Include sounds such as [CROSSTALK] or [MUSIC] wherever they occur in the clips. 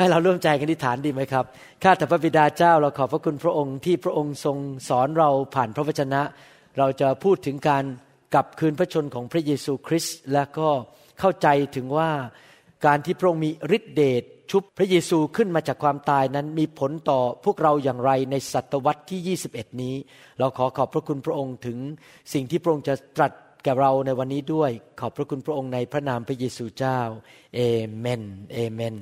ให้เราร่วมใจกันอธิษฐานดีไหมครับ ข้าแต่พระบิดาเจ้าเราขอบพระคุณพระองค์ที่พระองค์ทรงสอนเราผ่านพระวจนะ เราจะพูดถึงการกลับคืนพระชนของพระเยซูคริสต์และก็เข้าใจถึงว่าการที่พระองค์มีฤทธิเดชชุบพระเยซูขึ้นมาจากความตายนั้นมีผลต่อพวกเราอย่างไรในศตวรรษที่ 21 นี้ เราขอขอบพระคุณพระองค์ถึงสิ่งที่พระองค์จะตรัสแก่เราในวันนี้ด้วย ขอบพระคุณพระองค์ในพระนามพระเยซูเจ้าเอเมนเอเมน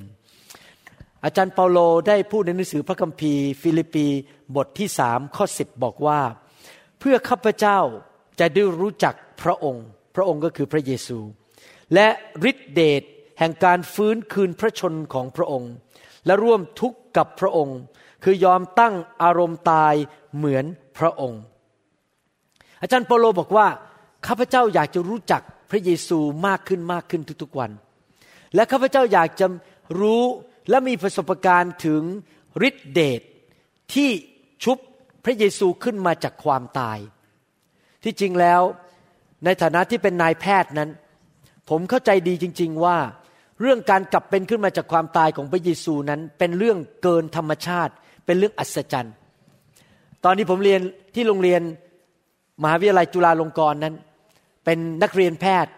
อาจารย์เปาโลได้พูดในหนังสือพระคัมภีร์ ฟิลิปปีบทที่สามข้อสิบบอกว่า เพื่อข้าพเจ้าจะได้รู้จักพระองค์ พระองค์ก็คือพระเยซู และฤทธิเดชแห่งการฟื้นคืนพระชนม์ของพระองค์ และร่วมทุกข์กับพระองค์ คือยอมตั้งอารมณ์ตายเหมือนพระองค์ อาจารย์เปาโลบอกว่าข้าพเจ้าอยากจะรู้จักพระเยซูมากขึ้นมากขึ้นทุกๆวัน และข้าพเจ้าอยากจะรู้ และมีประสบการณ์ถึงฤทธิเดชที่ชุบพระเยซูขึ้นมาจากความตาย ที่จริงแล้วในฐานะที่เป็นนายแพทย์นั้น ผมเข้าใจดีจริง ๆว่า เรื่องการกลับเป็นขึ้นมาจากความตายของพระเยซูนั้น เป็นเรื่องเกินธรรมชาติ เป็นเรื่องอัศจรรย์ ตอนนี้ผมเรียนที่โรงเรียนมหาวิทยาลัยจุฬาลงกรณ์นั้น เป็นนักเรียนแพทย์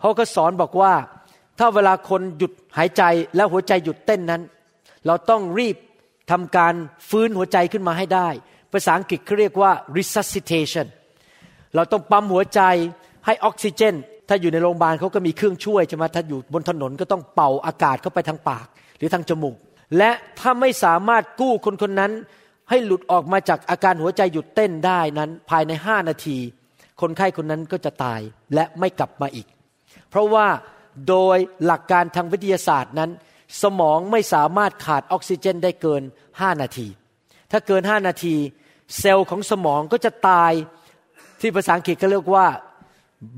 เขาก็สอนบอกว่า ถ้าเวลาคนหยุดหายใจแล้วหัวใจหยุดเต้นนั้น เราต้องรีบทำการฟื้นหัวใจขึ้นมาให้ได้ ภาษาอังกฤษเขาเรียกว่า resuscitation เราต้องปั๊มหัวใจให้ออกซิเจน ถ้าอยู่ในโรงพยาบาลเขาก็มีเครื่องช่วยใช่ไหมถ้าอยู่บนถนนก็ต้องเป่าอากาศเข้าไปทางปาก หรือทางจมูก และถ้าไม่สามารถกู้คนคนนั้น ให้หลุดออกมาจากอาการหัวใจหยุดเต้นได้นั้น ภายในห้านาที คนไข้คนนั้นก็จะตายและไม่กลับมาอีก เพราะว่า โดยหลักการทางวิทยาศาสตร์นั้น สมองไม่สามารถขาดออกซิเจนได้เกิน 5 นาที ถ้าเกิน 5 นาที เซลล์ของสมองก็จะตายที่ภาษาอังกฤษก็เรียกว่า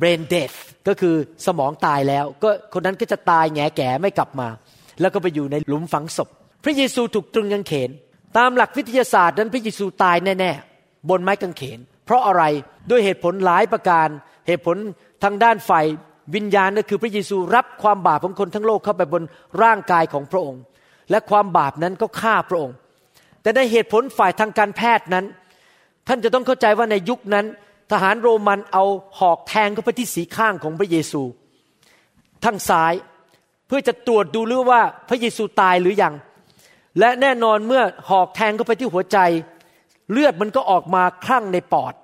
brain death ก็คือสมองตายแล้ว ก็คนนั้นก็จะตายแงแก่ไม่กลับมา แล้วก็ไปอยู่ในหลุมฝังศพ พระเยซูถูกตรึงกางเขน ตามหลักวิทยาศาสตร์นั้นพระเยซูตายแน่ๆบนไม้กางเขน เพราะอะไรด้วยเหตุผลหลายประการ เหตุผลทางด้านฝ่าย วิญญาณก็คือพระเยซูรับความบาปของคนทั้งโลกเข้าไปบนร่างกายของพระองค์ และความบาปนั้นก็ฆ่าพระองค์ แต่ในเหตุผลฝ่ายทางการแพทย์นั้น ท่านจะต้องเข้าใจว่าในยุคนั้น ทหารโรมันเอาหอกแทงเข้าไปที่สีข้างของพระเยซูทั้งซ้ายเพื่อจะตรวจดูหรือว่าพระเยซูตายหรือยัง และแน่นอนเมื่อหอกแทงเข้าไปที่หัวใจ เลือดมันก็ออกมาคลั่งในปอด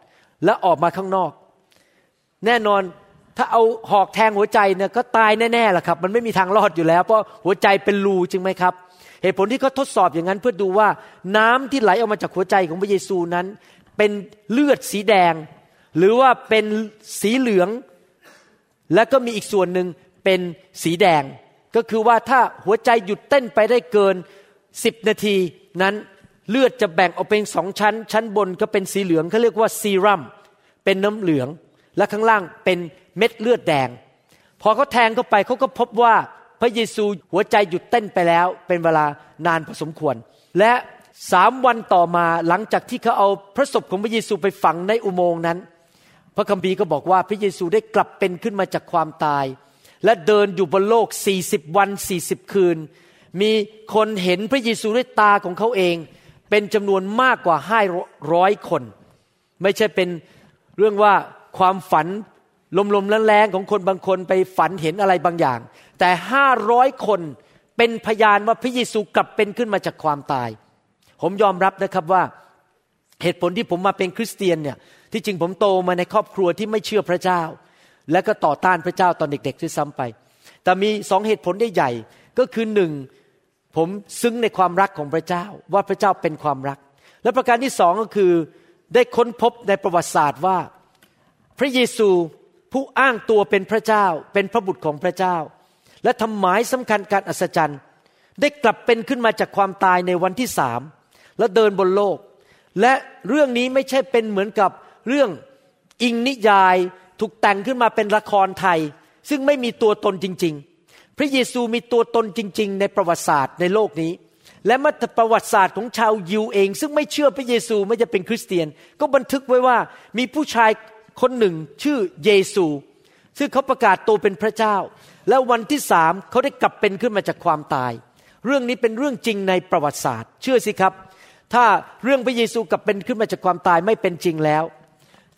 และออกมาข้างนอก แน่นอน ถ้าเอาหอกแทงหัวใจเนี่ยก็ตายแน่ๆแหละครับ มันไม่มีทางรอดอยู่แล้ว เพราะหัวใจเป็นรูจริงไหมครับ เหตุผลที่เขาทดสอบอย่างนั้นเพื่อดูว่าน้ำที่ไหลออกมาจากหัวใจของพระเยซูนั้น เป็นเลือดสีแดง หรือว่าเป็นสีเหลือง และก็มีอีกส่วนหนึ่งเป็นสีแดง ก็คือว่าถ้าหัวใจหยุดเต้นไปได้เกินสิบนาทีนั้นเลือดจะแบ่งออกเป็นสองชั้น ชั้นบนก็เป็นสีเหลืองเขาเรียกว่าซีรัมเป็นน้ำเหลือง และข้างล่างเป็น เม็ดเลือดแดง พอเขาแทงเข้าไปเขาก็พบว่าพระเยซูหัวใจหยุดเต้นไปแล้ว เป็นเวลานานพอสมควร และสามวันต่อมาหลังจากที่เขาเอาพระศพของพระเยซูไปฝังในอุโมงค์นั้น พระคัมภีร์ก็บอกว่าพระเยซูได้กลับเป็นขึ้นมาจากความตาย และเดินอยู่บนโลก 40 วัน 40 คืน มีคนเห็นพระเยซูด้วยตาของเขาเอง เป็นจำนวนมากกว่าห้าร้อยคน ไม่ใช่เป็นเรื่องว่าความฝัน ลมๆแรงๆของคนบางคนไปฝันเห็นอะไรบางอย่าง แต่ห้าร้อยคนเป็นพยานว่าพระเยซูกลับเป็นขึ้นมาจากความตาย ผมยอมรับนะครับว่าเหตุผลที่ผมมาเป็นคริสเตียนเนี่ยที่จริงผมโตมาในครอบครัวที่ไม่เชื่อพระเจ้า และก็ต่อต้านพระเจ้าตอนเด็กๆด้วยซ้ำไป แต่มีสองเหตุผลได้ใหญ่ก็คือหนึ่งผมซึ้งในความรักของพระเจ้าว่าพระเจ้าเป็นความรัก และประการที่สองก็คือได้ค้นพบในประวัติศาสตร์ว่า พระเยซู ผู้อ้างตัวเป็นพระเจ้า เป็นพระบุตรของพระเจ้า และทำหมายสำคัญการอัศจรรย์ ได้กลับเป็นขึ้นมาจากความตายในวันที่สามแล้วเดินบนโลก และเรื่องนี้ไม่ใช่เป็นเหมือนกับเรื่องอิงนิยายถูกแต่งขึ้นมาเป็นละครไทย ซึ่งไม่มีตัวตนจริง ๆ พระเยซูมีตัวตนจริง ๆ ในประวัติศาสตร์ในโลกนี้ และมัตประวัติศาสตร์ของชาวยิวเอง ซึ่งไม่เชื่อพระเยซูไม่จะเป็นคริสเตียน ก็บันทึกไว้ว่ามีผู้ชาย คนหนึ่งชื่อเยซู ซึ่งเขาประกาศตัวเป็นพระเจ้า แล้ววันที่สามเขาได้กลับเป็นขึ้นมาจากความตาย เรื่องนี้เป็นเรื่องจริงในประวัติศาสตร์ เชื่อสิครับ ถ้าเรื่องพระเยซูกลับเป็นขึ้นมาจากความตายไม่เป็นจริงแล้ว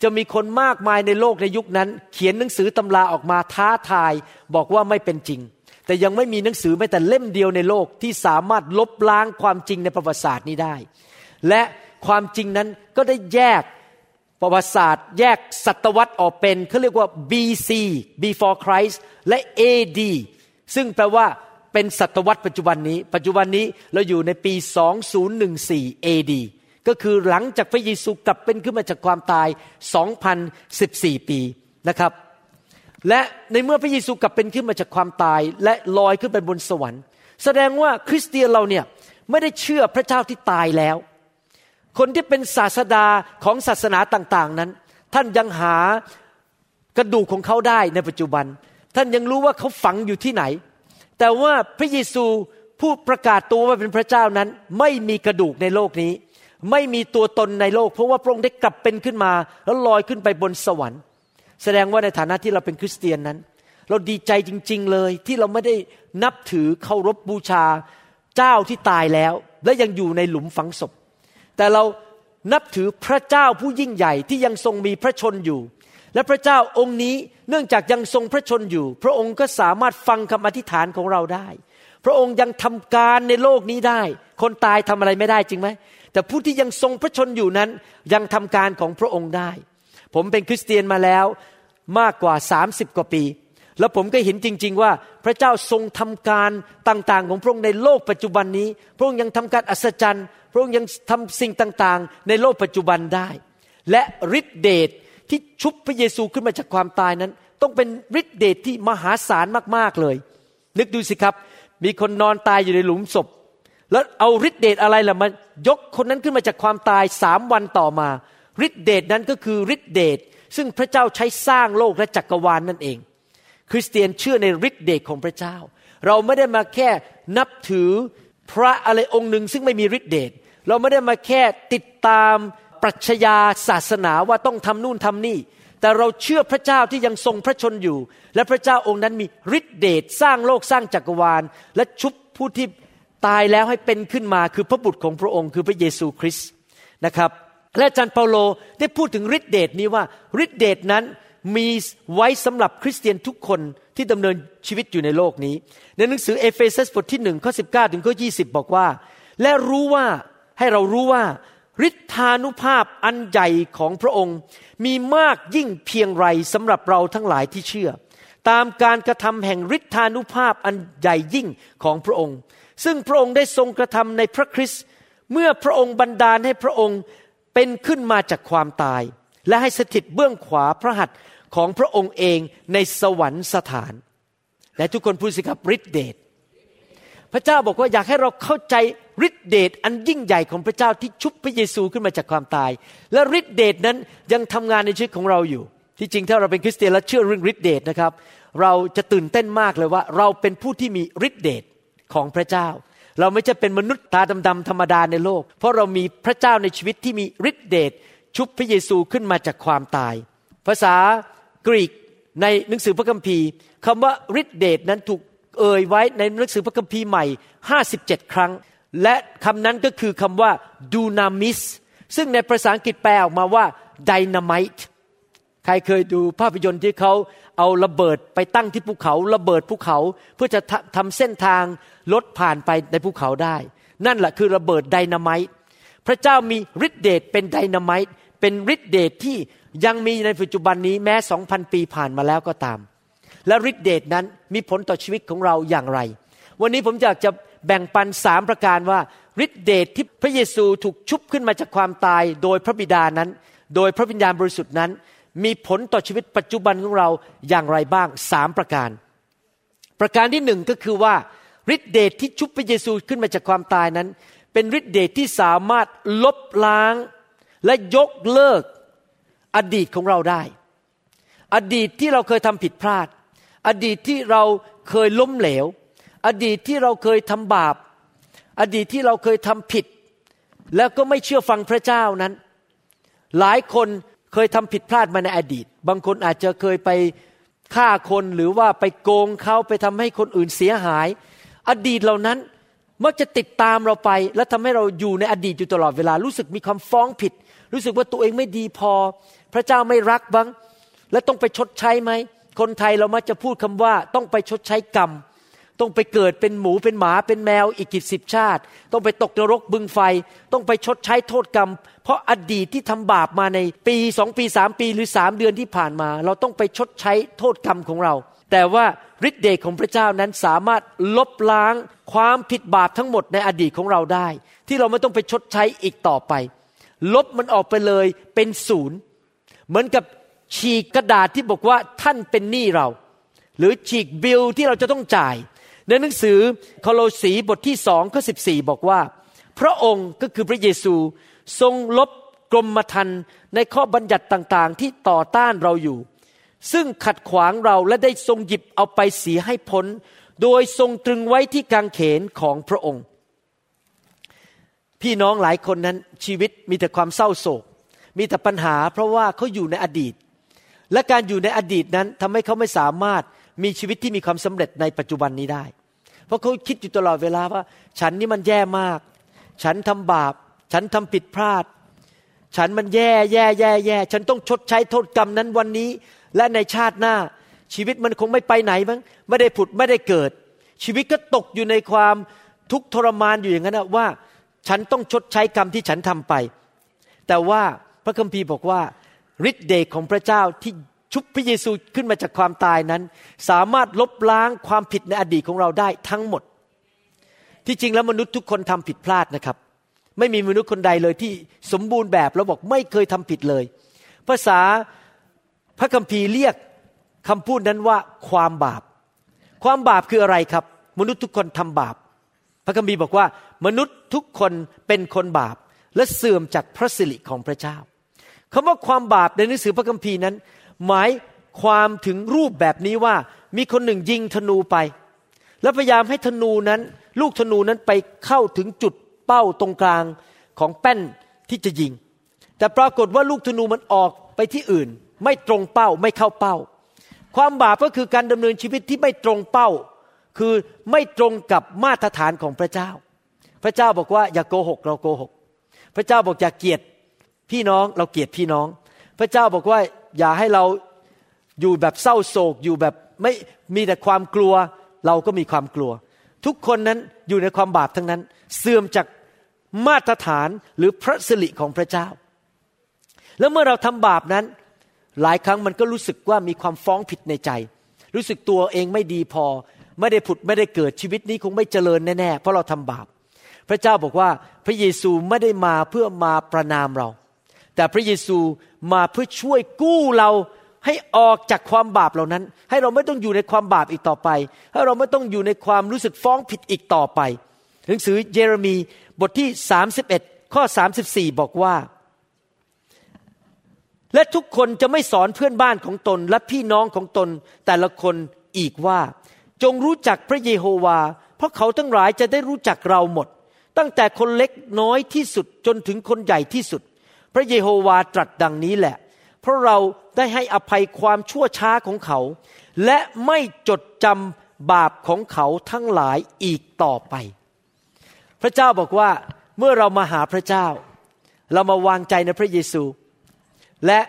จะมีคนมากมายในโลกในยุคนั้น เขียนหนังสือตำราออกมาท้าทายบอกว่าไม่เป็นจริง แต่ยังไม่มีหนังสือแม้แต่เล่มเดียวในโลกที่สามารถลบล้างความจริงในประวัติศาสตร์นี้ได้ และความจริงนั้นก็ได้แยก ประวัติศาสตร์แยกศตวรรษออกเป็นเขาเรียกว่า BC before Christ และ AD ซึ่งแปลว่าเป็นศตวรรษปัจจุบันนี้ ปัจจุบันนี้เราอยู่ในปี 2014 AD ก็คือหลังจากพระเยซูกลับเป็นขึ้นมาจากความตาย 2,014 ปีนะครับ และในเมื่อพระเยซูกลับเป็นขึ้นมาจากความตาย และลอยขึ้นไปบนสวรรค์ แสดงว่าคริสเตียนเราเนี่ยไม่ได้เชื่อพระเจ้าที่ตายแล้ว คนที่เป็นศาสดาของศาสนาต่างๆนั้น ท่านยังหากระดูกของเขาได้ในปัจจุบัน ท่านยังรู้ว่าเขาฝังอยู่ที่ไหน แต่ว่าพระเยซูผู้ประกาศตัวว่าเป็นพระเจ้านั้น ไม่มีกระดูกในโลกนี้ ไม่มีตัวตนในโลก เพราะว่าพระองค์ได้กลับเป็นขึ้นมาแล้วลอยขึ้นไปบนสวรรค์ แสดงว่าในฐานะที่เราเป็นคริสเตียนนั้น เราดีใจจริง ๆ เลยที่เราไม่ได้นับถือเคารพบูชาเจ้าที่ตายแล้ว และยังอยู่ในหลุมฝังศพ แต่เรานับถือพระเจ้าผู้ยิ่งใหญ่ที่ยังทรงมีพระชนอยู่ และพระเจ้าองค์นี้เนื่องจากยังทรงพระชนอยู่ พระองค์ก็สามารถฟังคำอธิษฐานของเราได้ พระองค์ยังทำการในโลกนี้ได้ คนตายทำอะไรไม่ได้จริงไหมแต่ผู้ที่ยังทรงพระชนอยู่นั้นยังทำการของพระองค์ได้ ผมเป็นคริสเตียนมาแล้วมากกว่า 30 กว่าปี แล้วผมก็เห็นจริง ๆ ว่าพระเจ้าทรงทำการต่างๆ ของพระองค์ในโลกปัจจุบันนี้ พระองค์ยังทำการอัศจรรย์ พระองค์ยังทำสิ่งต่างๆ ในโลกปัจจุบันได้ และฤทธิเดชที่ชุบพระเยซูขึ้นมาจากความตายนั้น ต้องเป็นฤทธิเดชที่มหาศาลมากๆเลย นึกดูสิครับ มีคนนอนตายอยู่ในหลุมศพ แล้วเอาฤทธิเดชอะไรล่ะมายกคนนั้นขึ้นมาจากความตายสามวันต่อมาฤทธิเดชนั้นก็คือฤทธิเดชซึ่งพระเจ้าใช้สร้างโลกและจักรวาลนนั่นเอง คริสเตียนเชื่อในฤทธิเดชของพระเจ้า เราไม่ได้มาแค่นับถือ พระอะไรองค์หนึ่งซึ่งไม่มีฤทธิเดชเราไม่ได้มาแค่ติดตามปรัชญาศาสนาว่าต้องทำนู่นทำนี่ แต่เราเชื่อพระเจ้าที่ยังทรงพระชนอยู่ และพระเจ้าองค์นั้นมีฤทธิเดชสร้างโลกสร้างจักรวาล และชุบผู้ที่ตายแล้วให้เป็นขึ้นมาคือพระบุตรของพระองค์คือพระเยซูคริสต์นะครับและอาจารย์เปาโลได้พูดถึงฤทธิเดชนี้ว่าฤทธิเดชนั้น มีไว้สำหรับคริสเตียนทุกคนที่ดำเนินชีวิตอยู่ในโลกนี้ ในหนังสือเอเฟซัสบทที่หนึ่งข้อสิบเก้าถึงข้อยี่สิบอกว่า และรู้ว่าให้เรารู้ว่าฤทธานุภาพอันใหญ่ของพระองค์ มีมากยิ่งเพียงไรสำหรับเราทั้งหลายที่เชื่อ ตามการกระทำแห่งฤทธานุภาพอันใหญ่ยิ่งของพระองค์ ซึ่งพระองค์ได้ทรงกระทำในพระคริสต์เมื่อพระองค์บันดาลให้พระองค์เป็นขึ้นมาจากความตาย และให้สถิตเบื้องขวาพระหัตถ์ ของพระองค์เองในสวรรค์สถาน และทุกคนพูดสิครับฤทธิเดชพระเจ้าบอกว่าอยากให้เราเข้าใจฤทธิเดชอันยิ่งใหญ่ของพระเจ้าที่ชุบพระเยซูขึ้นมาจากความตาย และฤทธิเดชนั้นยังทำงานในชีวิตของเราอยู่ ที่จริงถ้าเราเป็นคริสเตียนและเชื่อเรื่องฤทธิเดชนะครับ เราจะตื่นเต้นมากเลยว่า เราเป็นผู้ที่มีฤทธิเดชของพระเจ้า เราไม่ใช่เป็นมนุษย์ตาดำๆธรรมดาในโลก เพราะเรามีพระเจ้าในชีวิตที่มีฤทธิเดชชุบพระเยซูขึ้นมาจากความตาย ภาษา กรีกในหนังสือพระคัมภีร์คำว่าฤทธิเดชนั้นถูกเอ่ยไว้ในหนังสือพระคัมภีร์ใหม่ 57 ครั้ง และคำนั้นก็คือคำว่าดูนามิสซึ่งในภาษาอังกฤษแปลออกมาว่าไดนามิตใครเคยดูภาพยนตร์ที่เขาเอาระเบิดไปตั้งที่ภูเขา ระเบิดภูเขาเพื่อจะทำเส้นทางรถผ่านไปในภูเขาได้ นั่นแหละคือระเบิดไดนามิตพระเจ้ามีฤทธิเดชเป็นไดนามิต เป็นฤทธิเดชที่ยังมีในปัจจุบันนี้แม้สองพันปีผ่านมาแล้วก็ตาม และฤทธิเดชนั้นมีผลต่อชีวิตของเราอย่างไร วันนี้ผมอยากจะแบ่งปันสามประการว่าฤทธิเดชที่พระเยซูถูกชุบขึ้นมาจากความตายโดยพระบิดานั้น โดยพระวิญญาณบริสุทธิ์นั้น มีผลต่อชีวิตปัจจุบันของเราอย่างไรบ้างสามประการ ประการที่หนึ่งก็คือว่าฤทธิเดชที่ชุบพระเยซูขึ้นมาจากความตายนั้น เป็นฤทธิเดชที่สามารถลบล้าง และยกเลิกอดีตของเราได้ อดีตที่เราเคยทำผิดพลาด อดีตที่เราเคยล้มเหลว อดีตที่เราเคยทำบาป อดีตที่เราเคยทำผิด แล้วก็ไม่เชื่อฟังพระเจ้านั้น หลายคนเคยทำผิดพลาดมาในอดีต บางคนอาจจะเคยไปฆ่าคนหรือว่าไปโกงเขาไปทำให้คนอื่นเสียหาย อดีตเหล่านั้น มักจะติดตามเราไป และทำให้เราอยู่ในอดีตอยู่ตลอดเวลา รู้สึกมีความฟ้องผิด รู้สึกว่าตัวเองไม่ดีพอ พระเจ้าไม่รักบ้าง และต้องไปชดใช้ไหม คนไทยเรามักจะพูดคำว่าต้องไปชดใช้กรรม ต้องไปเกิดเป็นหมูเป็นหมาเป็นแมวอีกกี่สิบชาติ ต้องไปตกนรกบึงไฟ ต้องไปชดใช้โทษกรรม เพราะอดีตที่ทำบาปมาในปีสองปีสามปีหรือสามเดือนที่ผ่านมา เราต้องไปชดใช้โทษกรรมของเรา แต่ว่าฤทธิ์เดชของพระเจ้านั้นสามารถลบล้าง ความผิดบาปทั้งหมดในอดีตของเราได้ ที่เราไม่ต้องไปชดใช้อีกต่อไป ลบมันออกไปเลยเป็นศูนย์เหมือนกับฉีกกระดาษที่บอกว่าท่านเป็นหนี้เรา หรือฉีกบิลที่เราจะต้องจ่าย ในหนังสือโคโลสีบทที่สองข้อสิบสี่บอกว่า พระองค์ก็คือพระเยซู ทรงลบกรมธรรม์ในข้อบัญญัติต่างๆ ที่ต่อต้านเราอยู่ ซึ่งขัดขวางเราและได้ทรงหยิบเอาไปเสียให้พ้น โดยทรงตรึงไว้ที่กางเขนของพระองค์ พี่น้องหลายคนนั้นชีวิตมีแต่ความเศร้าโศก มีแต่ปัญหาเพราะว่าเขาอยู่ในอดีต และการอยู่ในอดีตนั้นทำให้เขาไม่สามารถมีชีวิตที่มีความสำเร็จในปัจจุบันนี้ได้ เพราะเขาคิดอยู่ตลอดเวลาว่า ฉันนี่มันแย่มาก ฉันทำบาป ฉันทำผิดพลาด ฉันมันแย่แย่แย่แย่ ฉันต้องชดใช้โทษกรรมนั้นวันนี้ และในชาติหน้า ชีวิตมันคงไม่ไปไหนมั้งไม่ได้ผุดไม่ได้เกิด ชีวิตก็ตกอยู่ในความทุกข์ทรมานอยู่อย่างนั้นว่าฉันต้องชดใช้กรรมที่ฉันทำไป แต่ว่าพระคัมภีร์บอกว่าฤทธิ์เดชของพระเจ้าที่ชุบพระเยซูขึ้นมาจากความตายนั้น สามารถลบล้างความผิดในอดีตของเราได้ทั้งหมด ที่จริงแล้วมนุษย์ทุกคนทำผิดพลาดนะครับ ไม่มีมนุษย์คนใดเลยที่สมบูรณ์แบบแล้วบอกไม่เคยทำผิดเลย ภาษาพระคัมภีร์เรียก คำพูดนั้นว่าความบาป ความบาปคืออะไรครับ มนุษย์ทุกคนทำบาป พระคัมภีร์บอกว่า มนุษย์ทุกคนเป็นคนบาป และเสื่อมจากพระสิริของพระเจ้าคำว่าความบาปในหนังสือพระคัมภีร์นั้น หมายความถึงรูปแบบนี้ว่ามีคนหนึ่งยิงธนูไป แล้วพยายามให้ธนูนั้น ลูกธนูนั้นไปเข้าถึงจุดเป้าตรงกลางของแป้นที่จะยิง แต่ปรากฏว่าลูกธนูมันออกไปที่อื่น ไม่ตรงเป้าไม่เข้าเป้า ความบาปก็คือการดำเนินชีวิตที่ไม่ตรงเป้า คือไม่ตรงกับมาตรฐานของพระเจ้า พระเจ้าบอกว่าอย่าโกหกเราโกหก พระเจ้าบอกอย่าเกียรติพี่น้องเราเกลียดพี่น้อง พระเจ้าบอกว่าอย่าให้เราอยู่แบบเศร้าโศกอยู่แบบไม่มีแต่ความกลัว เราก็มีความกลัว ทุกคนนั้นอยู่ในความบาปทั้งนั้น เสื่อมจากมาตรฐานหรือพระสิริของพระเจ้า แล้วเมื่อเราทำบาปนั้น หลายครั้งมันก็รู้สึกว่ามีความฟ้องผิดในใจ รู้สึกตัวเองไม่ดีพอ ไม่ได้ผุดไม่ได้เกิดชีวิตนี้คงไม่เจริญแน่ๆเพราะเราทำบาป พระเจ้าบอกว่าพระเยซูไม่ได้มาเพื่อมาประนามเรา แต่พระเยซูมาเพื่อช่วยกู้เราให้ออกจากความบาปเหล่านั้น ให้เราไม่ต้องอยู่ในความบาปอีกต่อไป ให้เราไม่ต้องอยู่ในความรู้สึกฟ้องผิดอีกต่อไป หนังสือเยเรมีบทที่ 31 ข้อ 34 บอกว่า และทุกคนจะไม่สอนเพื่อนบ้านของตนและพี่น้องของตนแต่ละคนอีกว่า จงรู้จักพระเยโฮวา เพราะเขาทั้งหลายจะได้รู้จักเราหมด ตั้งแต่คนเล็กน้อยที่สุดจนถึงคนใหญ่ที่สุด พระเยโฮวาตรัสดังนี้แหละ เพราะเราได้ให้อภัยความชั่วช้าของเขา และไม่จดจำบาปของเขาทั้งหลายอีกต่อไป พระเจ้าบอกว่าเมื่อเรามาหาพระเจ้า เรามาวางใจในพระเยซู และ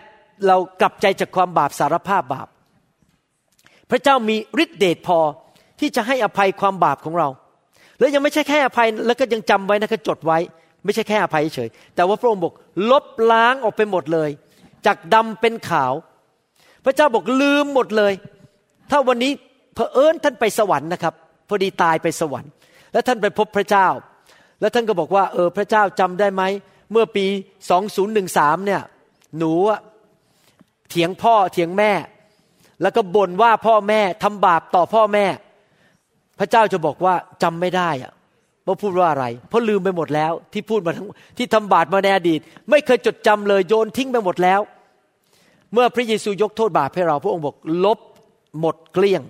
เรากลับใจจากความบาปสารภาพบาป พระเจ้ามีฤทธิเดชพอที่จะให้อภัยความบาปของเรา และยังไม่ใช่แค่อภัยแล้วก็ยังจำไว้นะก็จดไว้ ไม่ใช่แค่อภัยเฉย แต่ว่าพระองค์บอกลบล้างออกไปหมดเลย จากดำเป็นขาว พระเจ้าบอกลืมหมดเลย ถ้าวันนี้เพอเอิญท่านไปสวรรค์นะครับพอดีตายไปสวรรค์ แล้วท่านไปพบพระเจ้า แล้วท่านก็บอกว่าเออพระเจ้าจำได้ไหมเมื่อปี 2013เนี่ย หนูเถียงพ่อเถียงแม่ แล้วก็บ่นว่าพ่อแม่ทำบาปต่อพ่อแม่ พระเจ้าจะบอกว่าจำไม่ได้อะว่าพูดว่าอะไร เพราะลืมไปหมดแล้ว ที่พูดมาทั้งที่ทำบาปมาในอดีต ไม่เคยจดจำเลยโยนทิ้งไปหมดแล้ว เมื่อพระเยซูยกโทษบาปให้เรา พระองค์บอกลบหมดเกลี้ยง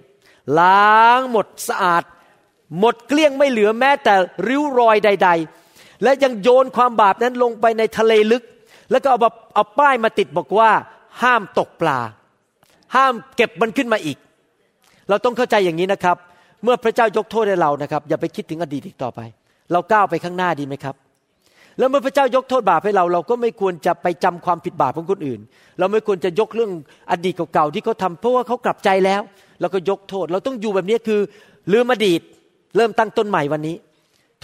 ล้างหมดสะอาด หมดเกลี้ยงไม่เหลือแม้แต่ริ้วรอยใด ๆ และยังโยนความบาปนั้นลงไปในทะเลลึก แล้วก็เอาเอาป้ายมาติดบอกว่า ห้ามตกปลา ห้ามเก็บมันขึ้นมาอีก เราต้องเข้าใจอย่างนี้นะครับ เมื่อพระเจ้ายกโทษให้เรานะครับ อย่าไปคิดถึงอดีตอีกต่อไป เราก้าวไปข้างหน้าดีไหมครับ แล้วเมื่อพระเจ้ายกโทษบาปให้เรา เราก็ไม่ควรจะไปจำความผิดบาปของคนอื่น เราไม่ควรจะยกเรื่องอดีตเก่าๆที่เขาทาเพราะว่าเขากลับใจแล้วเราก็ยกโทษ เราต้องอยู่แบบนี้คือลืมอดีต เริ่มตั้งต้นใหม่วันนี้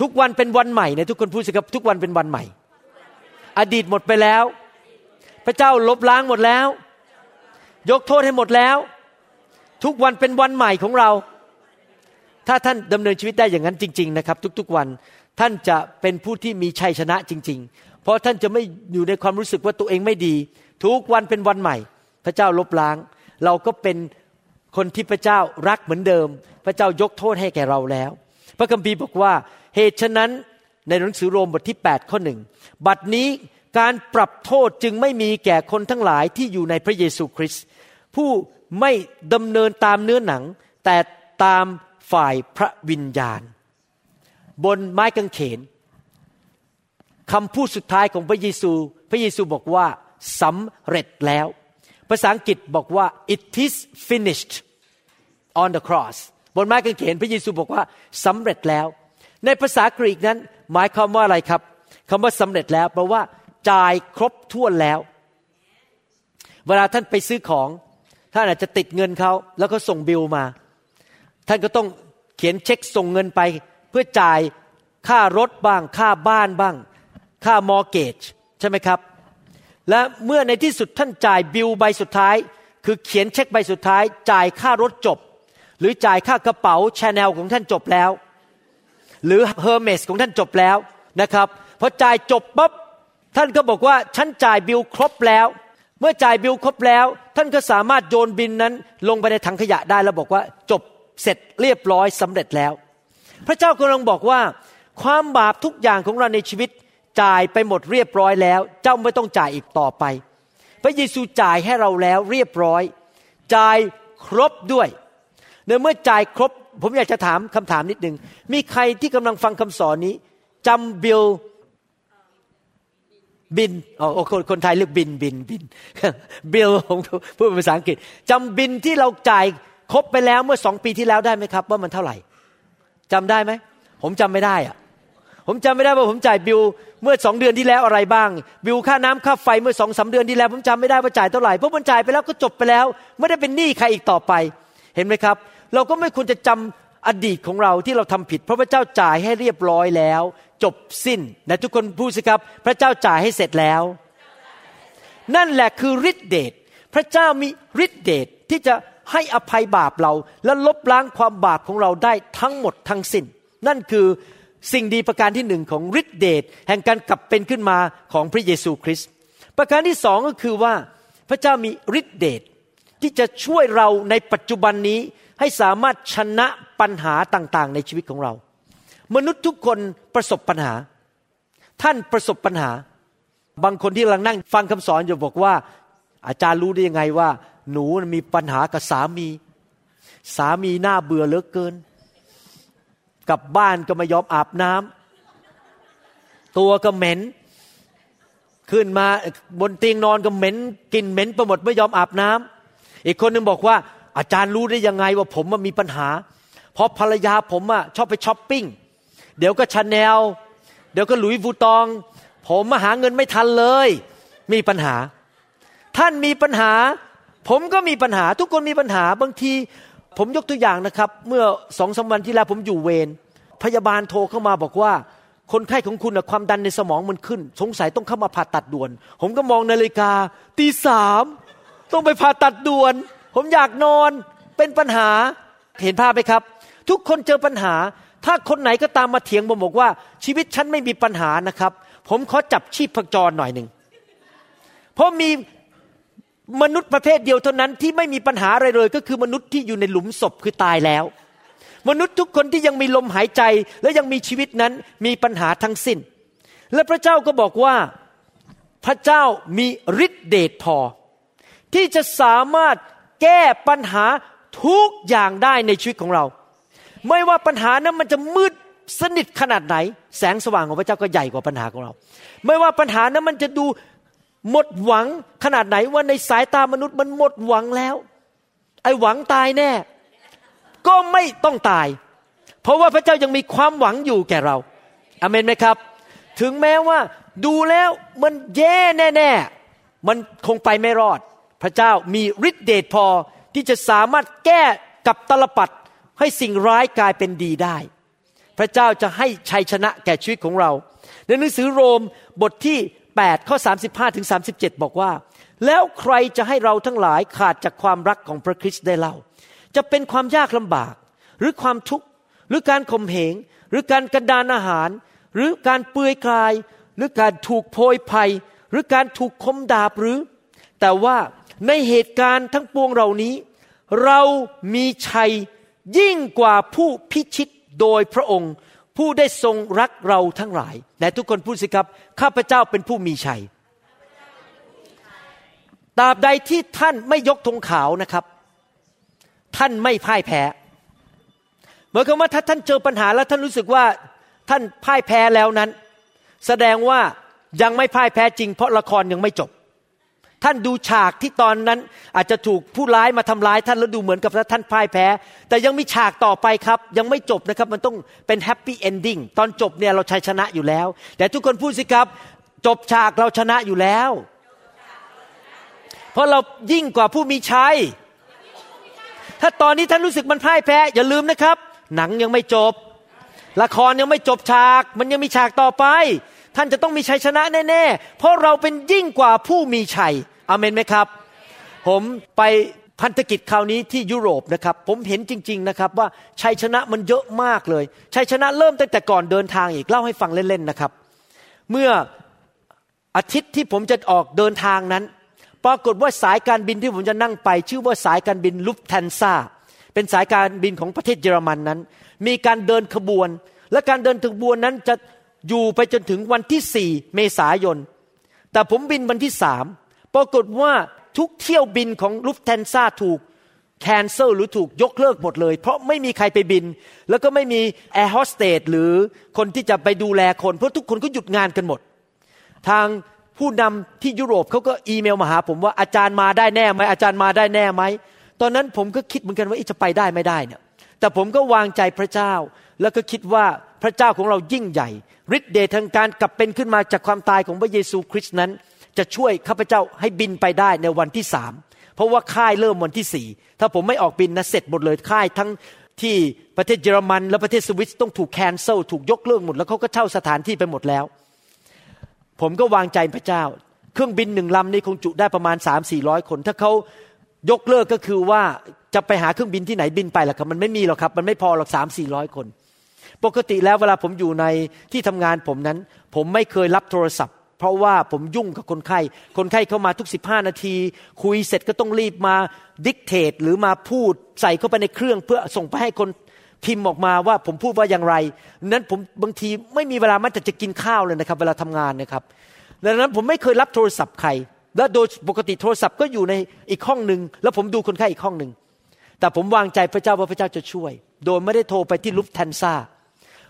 ทุกวันเป็นวันใหม่เนี่ยทุกคนพูดสิครับทุกวันเป็นวันใหม่ อดีตหมดไปแล้ว พระเจ้าลบล้างหมดแล้ว ยกโทษให้หมดแล้ว ทุกวันเป็นวันใหม่ของเรา ถ้าท่านดำเนินชีวิตได้อย่างนั้นจริง ๆ นะครับ ทุกๆวันท่านจะเป็นผู้ที่มีชัยชนะจริง ๆ เพราะท่านจะไม่อยู่ในความรู้สึกว่าตัวเองไม่ดี ทุกวันเป็นวันใหม่ พระเจ้าลบล้าง เราก็เป็นคนที่พระเจ้ารักเหมือนเดิม พระเจ้ายกโทษให้แก่เราแล้ว พระคัมภีร์บอกว่าเหตุฉะนั้น ในหนังสือโรมบทที่ 8 ข้อหนึ่งบัดนี้การปรับโทษจึงไม่มีแก่คนทั้งหลายที่อยู่ในพระเยซูคริสต์ผู้ไม่ดำเนินตามเนื้อหนัง แต่ตามฝ่ายพระวิญญาณ บนไม้กางเขนคำพูดสุดท้ายของพระเยซู พระเยซูบอกว่าสำเร็จแล้ว ภาษาอังกฤษบอกว่า it is finished on the cross บนไม้กางเขนพระเยซูบอกว่าสำเร็จแล้ว ในภาษากรีกนั้น หมายความว่าอะไรครับคำว่าสำเร็จแล้วแปลว่า จ่ายครบถ้วนแล้ว เวลาท่านไปซื้อของ ท่านอาจจะติดเงินเขาแล้วก็ส่งบิลมา ท่านก็ต้องเขียนเช็คส่งเงินไป เพื่อจ่ายค่ารถบ้าง ค่าบ้านบ้าง ค่า mortgage ใช่ไหมครับ และเมื่อในที่สุดท่านจ่ายบิลใบสุดท้าย คือเขียนเช็คใบสุดท้าย จ่ายค่ารถจบ หรือจ่ายค่ากระเป๋าชาแนลของท่านจบแล้ว หรือเฮอร์เมสของท่านจบแล้วนะครับพอจ่ายจบปั๊บท่านก็บอกว่าฉันจ่ายบิลครบแล้ว เมื่อจ่ายบิลครบแล้ว ท่านก็สามารถโยนบิลนั้น ลงไปในถังขยะได้แล้วบอกว่าจบเสร็จเรียบร้อยสำเร็จแล้ว พระเจ้ากำลังบอกว่า ความบาปทุกอย่างของเราในชีวิตจ่ายไปหมดเรียบร้อยแล้ว เจ้าไม่ต้องจ่ายอีกต่อไป พระเยซูจ่ายให้เราแล้วเรียบร้อย จ่ายครบด้วยเมื่อเมื่อจ่ายครบ ผมอยากจะถามคำถามนิดหนึ่งมีใครที่กำลังฟังคำสอนนี้จำบิลอ๋อคนคนไทยเรียกบิลบิลผมพูดภาษาอังกฤษจำบิลที่เราจ่ายครบไปแล้วเมื่อสองปีที่แล้วได้ไหมครับ ว่ามันเท่าไหร่จำได้ไหมผมจำไม่ได้อะผมจำไม่ได้ว่าผมจ่ายบิลเมื่อสองเดือนที่แล้วอะไรบ้าง บิลค่าน้ำค่าไฟเมื่อสองสาเดือนที่แล้ว ผมจำไม่ได้ว่าจ่ายเท่าไหร่เพราะมันจ่ายไปแล้วก็จบไปแล้ว ไม่ได้เป็นหนี้ใครอีกต่อไป เห็นไหมครับ เราก็ไม่ควรจะจำอดีตของเราที่เราทำผิด เพราะพระเจ้าจ่ายให้เรียบร้อยแล้ว จบสิ้นนะทุกคนพูดสิครับ พระเจ้าจ่ายให้เสร็จแล้ว นั่นแหละคือฤทธิเดชพระเจ้ามีฤทธิเดชที่จะให้อภัยบาปเรา และลบล้างความบาปของเราได้ทั้งหมดทั้งสิ้น นั่นคือสิ่งดีประการที่หนึ่งของฤทธิเดชแห่งการกลับเป็นขึ้นมาของพระเยซูคริสต์ประการที่สองก็คือว่าพระเจ้ามีฤทธิเดชที่จะช่วยเราในปัจจุบันนี้ ให้สามารถชนะปัญหาต่างๆ ในชีวิตของเรา มนุษย์ทุกคนประสบปัญหา ท่านประสบปัญหา บางคนที่กำลังนั่งฟังคำสอนอยู่บอกว่า อาจารย์รู้ได้ยังไงว่า หนูมีปัญหากับสามี สามีหน้าเบื่อเหลือเกินกลับบ้านก็ไม่ยอมอาบน้ำตัวก็เหม็น ขึ้นมาบนเตียงนอนก็เหม็นกินเหม็นไปหมดไม่ยอมอาบน้ำอีกคนนึงบอกว่า อาจารย์รู้ได้ยังไงว่าผมมีปัญหา เพราะภรรยาผมอะชอบไปช้อปปิ้ง เดี๋ยวก็ชาแนล เดี๋ยวก็ Louis Vuitton ผมมาหาเงินไม่ทันเลย มีปัญหา ท่านมีปัญหา ผมก็มีปัญหา ทุกคนมีปัญหา บางที ผมยกตัวอย่างนะครับ เมื่อสองสามวันที่แล้วผมอยู่เวร พยาบาลโทรเข้ามาบอกว่า คนไข้ของคุณความดันในสมองมันขึ้น สงสัยต้องเข้ามาผ่าตัดด่วน ผมก็มองนาฬิกาตีสามต้องไปผ่าตัดด่วน ผมอยากนอนเป็นปัญหาเห็นภาพไหมครับ ทุกคนเจอปัญหา ถ้าคนไหนก็ตามมาเถียงผมบอกว่า ชีวิตฉันไม่มีปัญหานะครับ ผมขอจับชีพจรหน่อยหนึ่งเพราะมีมนุษย์ประเภทเดียวเท่านั้นที่ไม่มีปัญหาอะไรเลย ก็คือมนุษย์ที่อยู่ในหลุมศพคือตายแล้ว มนุษย์ทุกคนที่ยังมีลมหายใจและยังมีชีวิตนั้นมีปัญหาทั้งสิ้น และพระเจ้าก็บอกว่าพระเจ้ามีฤทธิเดชพอ ที่จะสามารถ แก้ปัญหาทุกอย่างได้ในชีวิตของเรา ไม่ว่าปัญหานั้นมันจะมืดสนิทขนาดไหน แสงสว่างของพระเจ้าก็ใหญ่กว่าปัญหาของเรา ไม่ว่าปัญหานั้นมันจะดูหมดหวังขนาดไหนว่าในสายตามนุษย์มันหมดหวังแล้ว ไอ้หวังตายแน่ ก็ไม่ต้องตาย เพราะว่าพระเจ้ายังมีความหวังอยู่แก่เราอเมนไหมครับ ถึงแม้ว่าดูแล้วมันแย่แน่ ๆ มันคงไปไม่รอด พระเจ้ามีฤทธิเดชพอที่จะสามารถแก้กับตลปัดให้สิ่งร้ายกลายเป็นดีได้ พระเจ้าจะให้ชัยชนะแก่ชีวิตของเรา ในหนังสือโรมบทที่ 8 ข้อ 35ถึง37 บอกว่า แล้วใครจะให้เราทั้งหลายขาดจากความรักของพระคริสต์ได้เล่า จะเป็นความยากลำบาก หรือความทุกข์หรือการข่มเหง หรือการกระดานอาหาร หรือการเปื่อยกาย หรือการถูกโพยภัย หรือการถูกคมดาบหรือ แต่ว่า ในเหตุการณ์ทั้งปวงเหล่านี้ เรามีชัยยิ่งกว่าผู้พิชิตโดยพระองค์ ผู้ได้ทรงรักเราทั้งหลายแต่ทุกคนพูดสิครับ ข้าพเจ้าเป็นผู้มีชัยตราบใดที่ท่านไม่ยกธงขาวนะครับ ท่านไม่พ่ายแพ้เหมือนกับว่าถ้าท่านเจอปัญหาแล้วท่านรู้สึกว่าท่านพ่ายแพ้แล้วนั้น แสดงว่ายังไม่พ่ายแพ้จริง เพราะละครยังไม่จบ ท่านดูฉากที่ตอนนั้น อาจจะถูกผู้ร้ายมาทำร้ายท่านแล้วดูเหมือนกับท่านพ่ายแพ้ แต่ยังมีฉากต่อไปครับ ยังไม่จบนะครับ มันต้องเป็น happy ending ตอนจบเนี่ยเราชัยชนะอยู่แล้ว แต่ทุกคนพูดสิครับ จบฉากเราชนะอยู่แล้ว เพราะเรายิ่งกว่าผู้มีชัย ถ้าตอนนี้ท่านรู้สึกมันพ่ายแพ้ อย่าลืมนะครับ หนังยังไม่จบ ละครยังไม่จบฉาก มันยังมีฉากต่อไปท่านจะต้องมีชัยชนะแน่ ๆ เพราะเราเป็นยิ่งกว่าผู้มีชัย อเมนไหมครับ ผมไปพันธกิจคราวนี้ที่ยุโรปนะครับ ผมเห็นจริง ๆนะครับ ว่าชัยชนะมันเยอะมากเลย ชัยชนะเริ่มตั้งแต่ก่อนเดินทางอีกเล่าให้ฟังเล่นๆนะครับ เมื่ออาทิตย์ที่ผมจะออกเดินทางนั้น ปรากฏว่าสายการบินที่ผมจะนั่งไป ชื่อว่าสายการบินลุฟแทนซาเป็นสายการบินของประเทศเยอรมันนั้น มีการเดินขบวน และการเดินขบวนนั้นจะอยู่ไปจนถึงวันที่สี่เมษายน แต่ผมบินวันที่สาม ปรากฏว่าทุกเที่ยวบินของลุฟแทนซาถูกแคนเซิลหรือถูกยกเลิกหมดเลย เพราะไม่มีใครไปบิน แล้วก็ไม่มีแอร์โฮสเตสหรือคนที่จะไปดูแลคน เพราะทุกคนก็หยุดงานกันหมด ทางผู้นำที่ยุโรปเขาก็อีเมลมาหาผมว่าอาจารย์มาได้แน่ไหมอาจารย์มาได้แน่ไหมตอนนั้นผมก็คิดเหมือนกันว่าจะไปได้ไม่ได้เนี่ยแต่ผมก็วางใจพระเจ้า แล้วก็คิดว่าพระเจ้าของเรายิ่งใหญ่ฤทธิ์เดชทางการกลับเป็นขึ้นมาจากความตายของพระเยซูคริสต์นั้น จะช่วยข้าพเจ้าให้บินไปได้ในวันที่สามเพราะว่าค่ายเริ่มวันที่สี่ถ้าผมไม่ออกบินนะเสร็จหมดเลยค่ายทั้งที่ประเทศเยอรมัน และประเทศสวิตต้องถูกแคนเซิลถูกยกเลิกหมดแล้วเขาก็เช่าสถานที่ไปหมดแล้ว ผมก็วางใจพระเจ้า เครื่องบินหนึ่งลำนี้คงจุได้ประมาณสามสี่ร้อยคน ถ้าเขายกเลิกก็คือว่าจะไปหาเครื่องบินที่ไหนบินไปล่ะครับมันไม่มีหรอกครับ มันไม่พอหรอกสามสี่ร้อยคน ปกติแล้วเวลาผมอยู่ในที่ทำงานผมนั้น ผมไม่เคยรับโทรศัพท์ เพราะว่าผมยุ่งกับคนไข้ คนไข้เข้ามาทุกสิบห้านาที คุยเสร็จก็ต้องรีบมาดิกเทตหรือมาพูดใส่เข้าไปในเครื่องเพื่อส่งไปให้คนพิมพ์ออกมาว่าผมพูดว่าอย่างไร นั้นผมบางทีไม่มีเวลามันแต่จะกินข้าวเลยนะครับ เวลาทำงานนะครับ ดังนั้นผมไม่เคยรับโทรศัพท์ใคร และโดยปกติโทรศัพท์ก็อยู่ในอีกห้องหนึ่งแล้วผมดูคนไข้อีกห้องหนึ่ง แต่ผมวางใจพระเจ้าว่าพระเจ้าจะช่วย โดยไม่ได้โทรไปที่ลุฟแทนซ่า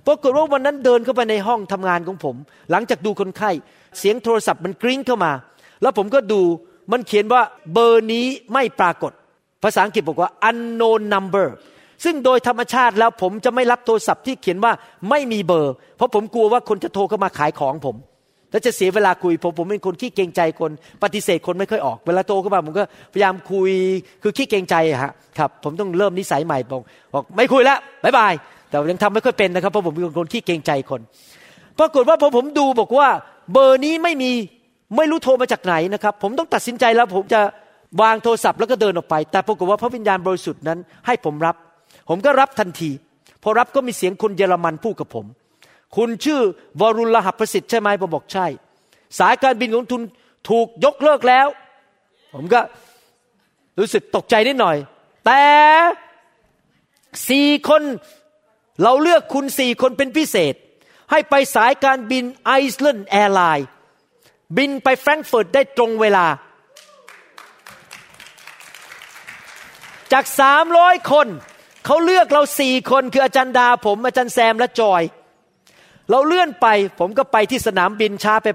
ปรากฏว่าวันนั้นเดินเข้าไปในห้องทำงานของผม หลังจากดูคนไข้ เสียงโทรศัพท์มันกริ้งเข้ามา แล้วผมก็ดูมันเขียนว่าเบอร์นี้ไม่ปรากฏ ภาษาอังกฤษบอกว่า unknown number ซึ่งโดยธรรมชาติแล้วผมจะไม่รับโทรศัพท์ที่เขียนว่าไม่มีเบอร์ เพราะผมกลัวว่าคนจะโทรเข้ามาขายของผม แล้วจะเสียเวลาคุยผมผมเป็นคนขี้เกรงใจคน ปฏิเสธคนไม่ค่อยออก เวลาโทรเข้ามาผมก็พยายามคุยคือขี้เกรงใจอะครับผมต้องเริ่มนิสัยใหม่บอกบอกไม่คุยแล้วbye bye แต่ยังทำไม่ค่อยเป็นนะครับเพราะผมเป็นคนขี้เกรงใจคน ปรากฏว่าพอผมดูบอกว่า เบอร์นี้ไม่มีไม่รู้โทรมาจากไหนนะครับ ผมต้องตัดสินใจแล้วผมจะวางโทรศัพท์แล้วก็เดินออกไป แต่ปรากฏว่าพระวิญญาณบริสุทธิ์นั้น ให้ผมรับ ผมก็รับทันที พอรับก็มีเสียงคนเยอรมันพูดกับผม คุณชื่อวรุณเลาหประสิทธิ์ใช่ไหมผมบอกใช่ สายการบินของคุณถูกยกเลิกแล้ว ผมก็รู้สึกตกใจนิดหน่อย แต่สี่คนเราเลือกคุณสี่คนเป็นพิเศษ ให้ไปสายการบินไอซ์แลนด์ airline บินไปแฟรงก์เฟิร์ตได้ตรงเวลา จากสามร้อยคนเขาเลือกเราสี่คนคืออาจารย์ดาผม อาจารย์แซมและจอย เราเลื่อนไป ผมก็ไปที่สนามบินช้าไป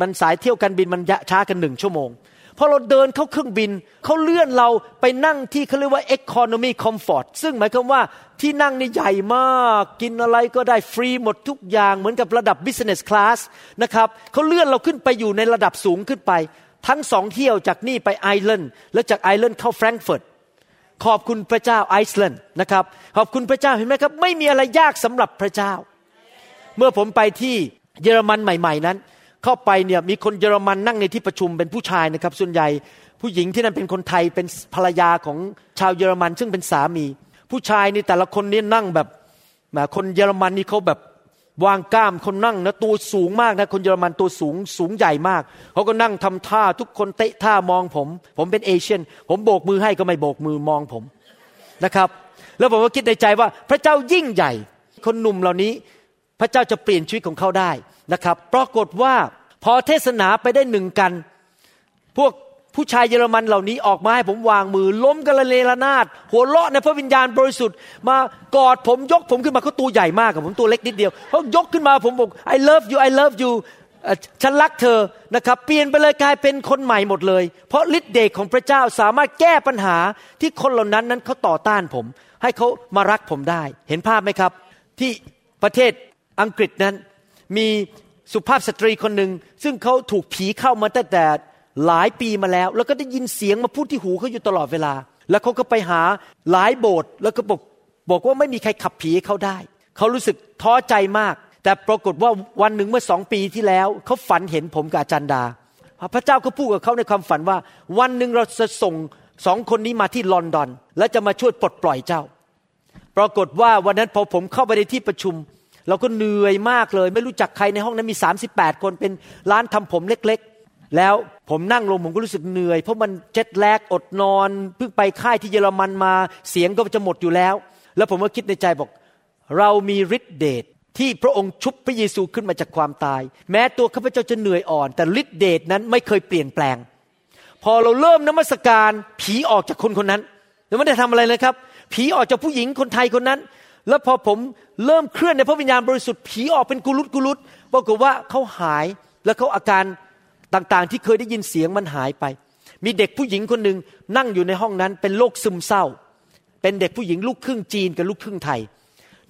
มันสายเที่ยวการบินมันช้ากันหนึ่งชั่วโมง พอเราเดินเข้าเครื่องบินเขาเลื่อนเราไปนั่งที่เขาเรียกว่า economy comfort ซึ่งหมายความว่าที่นั่งนี่ใหญ่มาก กินอะไรก็ได้ฟรีหมดทุกอย่างเหมือนกับระดับ business class นะครับเขาเลื่อนเราขึ้นไปอยู่ในระดับสูงขึ้นไป ทั้งสองเที่ยวจากนี่ไปไอซ์แลนด์แล้วจากไอซ์แลนด์เข้าแฟรงก์เฟิร์ตขอบคุณพระเจ้าไอซ์แลนด์นะครับขอบคุณพระเจ้าเห็นไหมครับ ไม่มีอะไรยากสำหรับพระเจ้า เมื่อผมไปที่เยอรมันใหม่ ๆ นั้น เข้าไปเนี่ยมีคนเยอรมันนั่งในที่ประชุมเป็นผู้ชายนะครับ ส่วนใหญ่ ผู้หญิงที่นั่นเป็นคนไทยเป็นภรรยาของชาวเยอรมัน ซึ่งเป็นสามี ผู้ชายนี่แต่ละคนนี่นั่งแบบแบบคนเยอรมันนี่เขาแบบวางกล้ามคนนั่งนะตัวสูงมากนะคนเยอรมันตัวสูงสูงใหญ่มากเขาก็นั่งทำท่าทุกคนเตะท่ามองผม ผมเป็นเอเชียน ผมโบกมือให้ก็ไม่โบกมือมองผมนะครับ แล้วผมก็คิดในใจว่าพระเจ้ายิ่งใหญ่ คนหนุ่มเหล่านี้ พระเจ้าจะเปลี่ยนชีวิตของเขาได้ นะครับ ปรากฏว่าพอเทศนาไปได้หนึ่งกัน พวกผู้ชายเยอรมันเหล่านี้ออกมาให้ผมวางมือ ล้มกันละเลระนาด หัวเราะในพระวิญญาณบริสุทธิ์มากอดผมยกผมขึ้นมาเขาตัวใหญ่มากกับผมตัวเล็กนิดเดียวเขายกขึ้นมาผมบอก I love you I love you ฉันรักเธอนะครับ เปลี่ยนไปเลยกลายเป็นคนใหม่หมดเลย เพราะฤทธิ์เดชของพระเจ้าสามารถแก้ปัญหาที่คนเหล่านั้นนั้นเขาต่อต้านผม ให้เขามารักผมได้ เห็นภาพไหมครับ ที่ประเทศอังกฤษนั้นมี สุภาพสตรีคนหนึ่งซึ่งเขาถูกผีเข้ามาตั้งแต่หลายปีมาแล้ว แล้วก็ได้ยินเสียงมาพูดที่หูเขาอยู่ตลอดเวลา แล้วเขาก็ไปหาหลายโบสถ์แล้วก็บอกบอกว่าไม่มีใครขับผีเขาได้ เขารู้สึกท้อใจมาก แต่ปรากฏว่าวันหนึ่งเมื่อสองปีที่แล้วเขาฝันเห็นผมกับอาจารย์ดา พระเจ้าก็พูดกับเขาในความฝันว่า วันหนึ่งเราจะส่งสองคนนี้มาที่ลอนดอน และจะมาช่วยปลดปล่อยเจ้า ปรากฏว่าวันนั้นพอผมเข้าไปในที่ประชุม เราก็เหนื่อยมากเลย ไม่รู้จักใครในห้องนั้นมี 38 คนเป็นร้านทำผมเล็กๆ แล้วผมนั่งลงผมก็รู้สึกเหนื่อย เพราะมันเจ็ดแลกอดนอนเพิ่งไปค่ายที่เยอรมันมาเสียงก็จะหมดอยู่แล้ว แล้วผมก็คิดในใจบอก เรามีฤทธิเดชที่พระองค์ชุบพระเยซูขึ้นมาจากความตาย แม้ตัวข้าพเจ้าจะเหนื่อยอ่อน แต่ฤทธิเดชนั้นไม่เคยเปลี่ยนแปลง พอเราเริ่มนมัสการผีออกจากคนคนนั้นแล้วไม่ได้ทำอะไรเลยครับ ผีออกจากผู้หญิงคนไทยคนนั้น แล้วพอผมเริ่มเคลื่อนในพระวิญญาณบริสุทธิ์ผีออกเป็นกุลุตกุลุตปรากฏว่าเขาหายแล้วเขาอาการต่างๆ ที่เคยได้ยินเสียงมันหายไป มีเด็กผู้หญิงคนหนึ่งนั่งอยู่ในห้องนั้นเป็นโรคซึมเศร้า เป็นเด็กผู้หญิงลูกครึ่งจีนกับลูกครึ่งไทย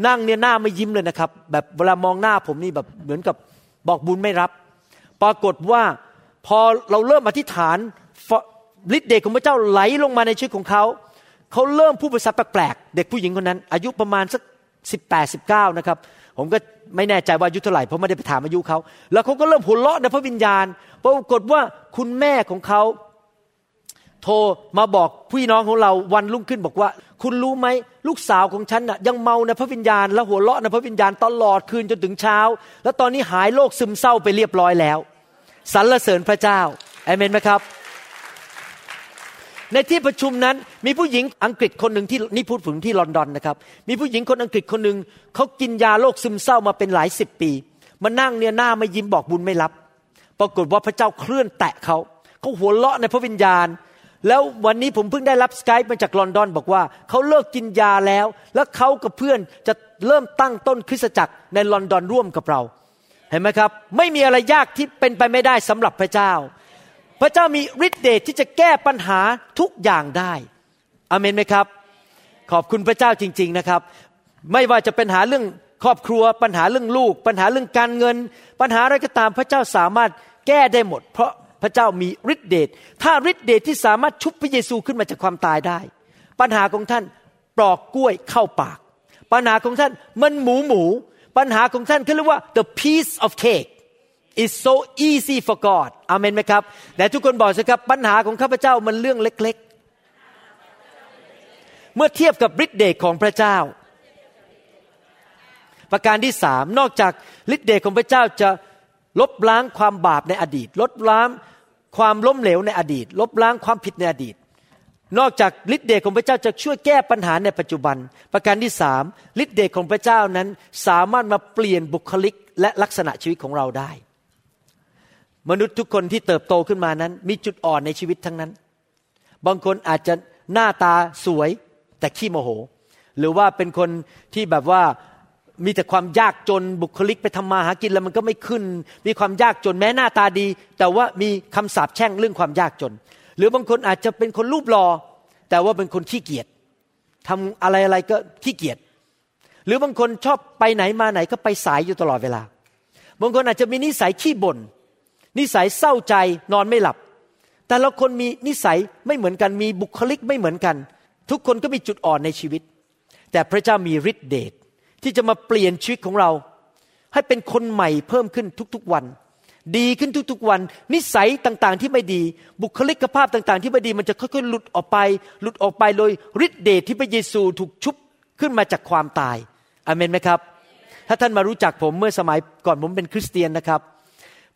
นั่งเนี่ยหน้าไม่ยิ้มเลยนะครับ แบบเวลามองหน้าผมนี่แบบเหมือนกับบอกบุญไม่รับ ปรากฏว่าพอเราเริ่มอธิษฐานฤทธิ์เดชของพระเจ้าไหลลงมาในชีวิตของเขา เขาเริ่มพูดภาษาแปลกๆเด็กผู้หญิงคนนั้น อายุประมาณสักสิบแปดสิบเก้านะครับ ผมก็ไม่แน่ใจว่าอายุเท่าไหร่เพราะไม่ได้ไปถามอายุเขา แล้วเขาก็เริ่มหัวเราะในพระวิญญาณปรากฏว่าคุณแม่ของเขาโทรมาบอกพี่น้องของเราวันรุ่งขึ้นบอกว่า คุณรู้ไหมลูกสาวของฉันน่ะยังเมาในพระวิญญาณ และหัวเราะในพระวิญญาณตลอดคืนจนถึงเช้า แล้วตอนนี้หายโรคซึมเศร้าไปเรียบร้อยแล้วสรรเสริญพระเจ้าเอเมนไหมครับ ในที่ประชุมนั้นมีผู้หญิงอังกฤษคนหนึ่งที่นี่พูดถึงที่ลอนดอนนะครับ มีผู้หญิงคนอังกฤษคนหนึ่งเขากินยาโรคซึมเศร้ามาเป็นหลายสิบปีมานั่งเนี่ยหน้าไม่ยิ้มบอกบุญไม่รับ ปรากฏว่าพระเจ้าเคลื่อนแตะเขาเขาหัวเราะในพระวิญญาณ แล้ววันนี้ผมเพิ่งได้รับสกายมาจากลอนดอนบอกว่าเขาเลิกกินยาแล้ว แล้วเขากับเพื่อนจะเริ่มตั้งต้นคริสตจักรในลอนดอนร่วมกับเรา เห็นไหมครับ ไม่มีอะไรยากที่เป็นไปไม่ได้สำหรับพระเจ้า พระเจ้ามีฤทธิ์เดชที่จะแก้ปัญหาทุกอย่างได้อเมนไหมครับ ขอบคุณพระเจ้าจริง ๆนะครับ ไม่ว่าจะเป็นหาเรื่องครอบครัว ปัญหาเรื่องลูก ปัญหาเรื่องการเงิน ปัญหาอะไรก็ตามพระเจ้าสามารถแก้ได้หมด เพราะพระเจ้ามีฤทธิ์เดชถ้าฤทธิ์เดชที่สามารถชุบพระเยซูขึ้นมาจากความตายได้ ปัญหาของท่านปลอกกล้วยเข้าปาก ปัญหาของท่านมันหมูหมู ปัญหาของท่านเขาเรียกว่า the piece of cake is so easy for God อเมนไหมครับแต่ทุกคนบอกสิครับปัญหาของข้าพเจ้ามันเรื่องเล็ก ๆ เมื่อเทียบกับฤทธิ์เดชของพระเจ้า ประการที่สามนอกจากฤทธิ์เดชของพระเจ้าจะลบล้างความบาปในอดีตลบล้างความล้มเหลวในอดีต ลบล้างความผิดในอดีต นอกจากฤทธิ์เดชของพระเจ้าจะช่วยแก้ปัญหาในปัจจุบัน ประการที่สามฤทธิ์เดชของพระเจ้านั้นสามารถมาเปลี่ยนบุคลิกและลักษณะชีวิตของเราได้ มนุษย์ทุกคนที่เติบโตขึ้นมานั้น มีจุดอ่อนในชีวิตทั้งนั้น บางคนอาจจะหน้าตาสวยแต่ขี้โมโห หรือว่าเป็นคนที่แบบว่ามีแต่ความยากจนบุคลิกไปทำมาหากินแล้วมันก็ไม่ขึ้น มีความยากจนแม้หน้าตาดี แต่ว่ามีคำสาปแช่งเรื่องความยากจน หรือบางคนอาจจะเป็นคนรูปหลอ่อแต่ว่าเป็นคนขี้เกียจทำอะไรอะไรก็ขี้เกียจหรือบางคนชอบไปไหนมาไหนก็ไปสายอยู่ตลอดเวลา บางคนอาจจะมีนิสัยขี้บน่น นิสัยเศร้าใจนอนไม่หลับ แต่ละคนมีนิสัยไม่เหมือนกันมีบุคลิกไม่เหมือนกัน ทุกคนก็มีจุดอ่อนในชีวิต แต่พระเจ้ามีฤทธิเดชที่จะมาเปลี่ยนชีวิตของเรา ให้เป็นคนใหม่เพิ่มขึ้นทุกๆวัน ดีขึ้นทุกๆวัน นิสัยต่างๆที่ไม่ดี บุคลิกภาพต่างๆ ที่ไม่ดีมันจะค่อยๆหลุดออกไป หลุดออกไปโดยฤทธิเดชที่พระเยซูถูกชุบขึ้นมาจากความตายอเมนไหมครับ ถ้าท่านมารู้จักผมเมื่อสมัยก่อนผมเป็นคริสเตียนนะครับ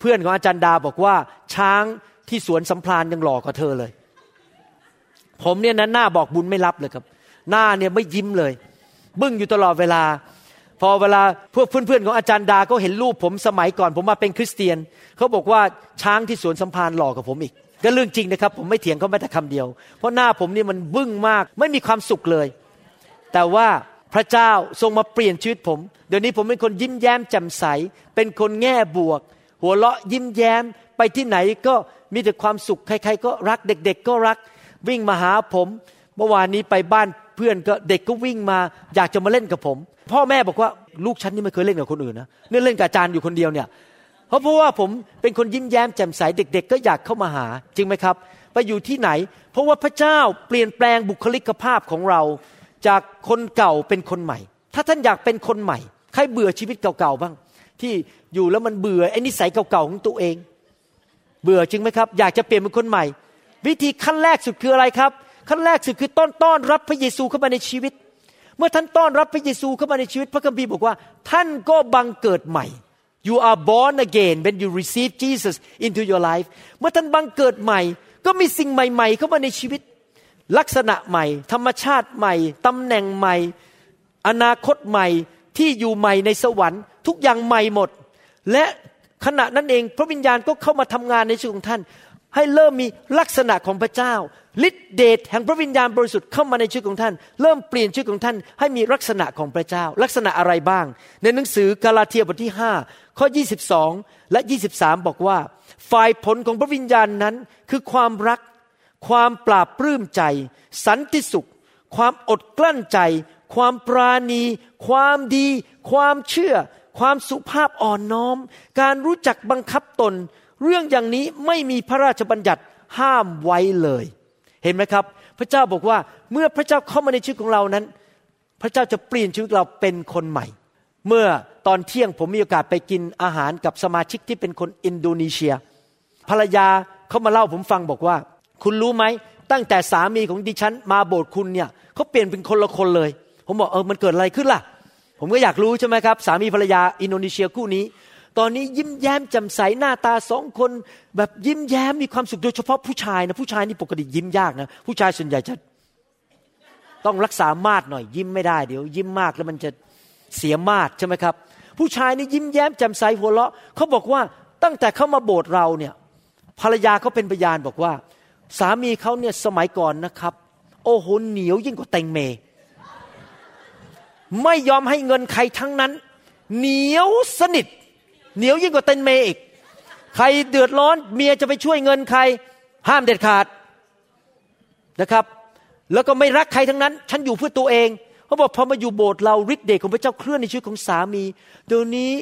เพื่อนของอาจารย์ดาบอกว่า ช้างที่สวนสัมพลานยังหล่อกว่าเธอเลย ผมเนี่ยนะหน้าบอกบุญไม่รับเลยครับ หน้าเนี่ยไม่ยิ้มเลย บึ้งอยู่ตลอดเวลา พอเวลาพวกเพื่อนๆของอาจารย์ดาเขาเห็นรูปผมสมัยก่อน ผมมาเป็นคริสเตียนเขาบอกว่าช้างที่สวนสัมพันธ์หล่อกว่าผมอีกก็เรื่องจริงนะครับ ผมไม่เถียงเขาแม้แต่คำเดียว เพราะหน้าผมนี่มันบึ้งมาก ไม่มีความสุขเลย แต่ว่าพระเจ้าทรงมาเปลี่ยนชีวิตผม เดี๋ยวนี้ผมเป็นคนยิ้มแย้มแจ่มใส เป็นคนแง่บวก หัวเราะยิ้มแย้มไปที่ไหนก็มีแต่ความสุขใคร ๆ ก็รักเด็ก ๆ ก็รักวิ่งมาหาผม เมื่อวานนี้ไปบ้านเพื่อนก็เด็กก็วิ่งมา อยากจะมาเล่นกับผม พ่อแม่บอกว่าลูกฉันนี่ไม่เคยเล่นกับคนอื่นนะเนี่ยเล่นกับอาจารย์อยู่คนเดียวเนี่ยเพราะเพราะว่าผมเป็นคนยิ้มแย้มแจ่มใสเด็ก ๆ ก็อยากเข้ามาหาจริงไหมครับ ไปอยู่ที่ไหน เพราะว่าพระเจ้าเปลี่ยนแปลงบุคลิกภาพของเรา จากคนเก่าเป็นคนใหม่ ถ้าท่านอยากเป็นคนใหม่ ใครเบื่อชีวิตเก่าๆบ้าง ที่อยู่แล้วมันเบื่อไอ้นิสัยเก่าๆของตัวเอง เบื่อจริงไหมครับ อยากจะเปลี่ยนเป็นคนใหม่ วิธีขั้นแรกสุดคืออะไรครับ ขั้นแรกสุดคือต้อนต้อนรับพระเยซูเข้ามาในชีวิต เมื่อท่านต้อนรับพระเยซูเข้ามาในชีวิต พระคัมภีร์บอกว่า ท่านก็บังเกิดใหม่ you are born again when you receive Jesus into your life เมื่อท่านบังเกิดใหม่ ก็มีสิ่งใหม่ ๆ เข้ามาในชีวิต ลักษณะใหม่ ธรรมชาติใหม่ตำแหน่งใหม่ อนาคตใหม่ที่อยู่ใหม่ในสวรรค์ ทุกอย่างใหม่หมด และขณะนั้นเองพระวิญญาณก็เข้ามาทำงานในชีวิตของท่าน ให้เริ่มมีลักษณะของพระเจ้าฤทธิเดชแห่งพระวิญญาณบริสุทธิ์เข้ามาในชีวิตของท่าน เริ่มเปลี่ยนชีวิตของท่าน ให้มีลักษณะของพระเจ้า ลักษณะอะไรบ้าง ในหนังสือกาลาเทียบทที่ 5 ข้อ 22 และ 23 บอกว่า ฝ่ายผลของพระวิญญาณนั้นคือความรัก ความปราบปลื้มใจ สันติสุข ความอดกลั้นใจ ความปราณี ความดี ความเชื่อ ความสุภาพอ่อนน้อม การรู้จักบังคับตน เรื่องอย่างนี้ไม่มีพระราชบัญญัติห้ามไว้เลย เห็นไหมครับ พระเจ้าบอกว่าเมื่อพระเจ้าเข้ามาในชีวิตของเรานั้น พระเจ้าจะเปลี่ยนชีวิตเราเป็นคนใหม่ เมื่อตอนเที่ยงผมมีโอกาสไปกินอาหารกับสมาชิกที่เป็นคนอินโดนีเซีย ภรรยาเขามาเล่าผมฟังบอกว่า คุณรู้ไหมตั้งแต่สามีของดิฉันมาโบสถ์คุณเนี่ยเขาเปลี่ยนเป็นคนละคนเลย ผมบอกเออมันเกิดอะไรขึ้นล่ะ ผมก็อยากรู้ใช่ไหมครับ สามีภรรยาอินโดนีเซียคู่นี้ ตอนนี้ยิ้มแย้มแจ่มใสหน้าตาสองคน แบบยิ้มแย้มมีความสุขโดยเฉพาะผู้ชายนะผู้ชายนี่ปกติยิ้มยากนะผู้ชายส่วนใหญ่จะต้องรักษามาดหน่อย ยิ้มไม่ได้เดี๋ยว ยิ้มมากแล้วมันจะเสียมาดใช่ไหมครับ ผู้ชายนี่ยิ้มแย้มแจ่มใสหัวเราะเขาบอกว่าตั้งแต่เขามาโบสถ์เราเนี่ยภรรยาเขาเป็นพยานบอกว่า สามีเขาเนี่ยสมัยก่อนนะครับ โอ้โหเหนียวยิ่งกว่าแตงเม ไม่ยอมให้เงินใครทั้งนั้น เหนียวสนิท เหนียวยิ่งกว่าเต็นเมอีกใครเดือดร้อนเมียจะไปช่วยเงินใคร ห้ามเด็ดขาดนะครับ แล้วก็ไม่รักใครทั้งนั้น ฉันอยู่เพื่อตัวเองเขาบอกพอมาอยู่โบสถ์เราฤทธิ์เดชของพระเจ้าเคลื่อนในชีวิตของสามี เดี๋ยวนี้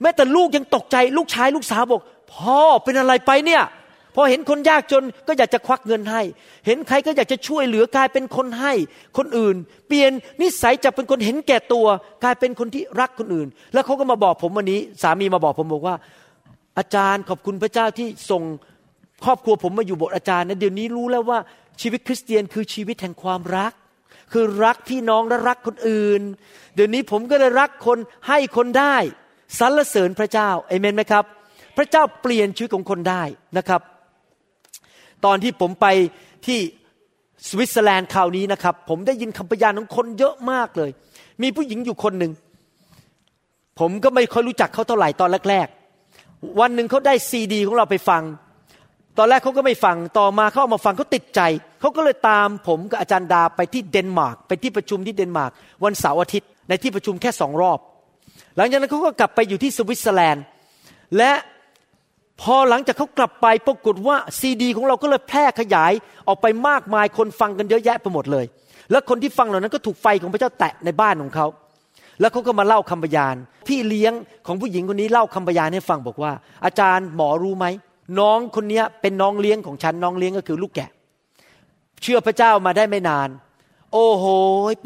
แม้แต่ลูกยังตกใจ ลูกชายลูกสาวบอกพ่อเป็นอะไรไปเนี่ย พอเห็นคนยากจนก็อยากจะควักเงินให้ เห็นใครก็อยากจะช่วยเหลือกลายเป็นคนให้ คนอื่น เปลี่ยนนิสัยจากเป็นคนเห็นแก่ตัว กลายเป็นคนที่รักคนอื่น แล้วเขาก็มาบอกผมวันนี้ สามีมาบอกผมบอกว่า อาจารย์ขอบคุณพระเจ้าที่ส่งครอบครัวผมมาอยู่บสถ์อาจารย์นะเดี๋ยวนี้รู้แล้วว่าชีวิตคริสเตียนคือชีวิตแห่งความรัก คือรักพี่น้องและรักคนอื่น เดี๋ยวนี้ผมก็เลยรักคนให้คนได้สรรเสริญพระเจ้าเอเมนไหมครับ พระเจ้าเปลี่ยนชีวิตของคนได้นะครับ ตอนที่ผมไปที่สวิตเซอร์แลนด์คราวนี้นะครับ ผมได้ยินคำพยานของคนเยอะมากเลย มีผู้หญิงอยู่คนหนึ่ง ผมก็ไม่ค่อยรู้จักเขาเท่าไหร่ตอนแรกๆ วันหนึ่งเขาได้ซีดีของเราไปฟัง ตอนแรกเขาก็ไม่ฟัง ต่อมาเขาเอามาฟังเขาติดใจ เขาก็เลยตามผมกับอาจารย์ดาไปที่เดนมาร์กไปที่ประชุมที่เดนมาร์กวันเสาร์อาทิตย์ในที่ประชุมแค่สองรอบ หลังจากนั้นเขาก็กลับไปอยู่ที่สวิตเซอร์แลนด์ และ พอหลังจากเขากลับไปปรากฏว่าซีดี ของเราก็เลยแพร่ขยายออกไปมากมายคนฟังกันเยอะแยะไปหมดเลย แล้วคนที่ฟังเหล่านั้นก็ถูกไฟของพระเจ้าแตะในบ้านของเขา แล้วเขาก็มาเล่าคำพยาน พี่เลี้ยงของผู้หญิงคนนี้เล่าคำพยานให้ฟังบอกว่า อาจารย์หมอรู้ไหมน้องคนนี้เป็นน้องเลี้ยงของฉันน้องเลี้ยงก็คือลูกแกะ เชื่อพระเจ้ามาได้ไม่นาน โอ้โห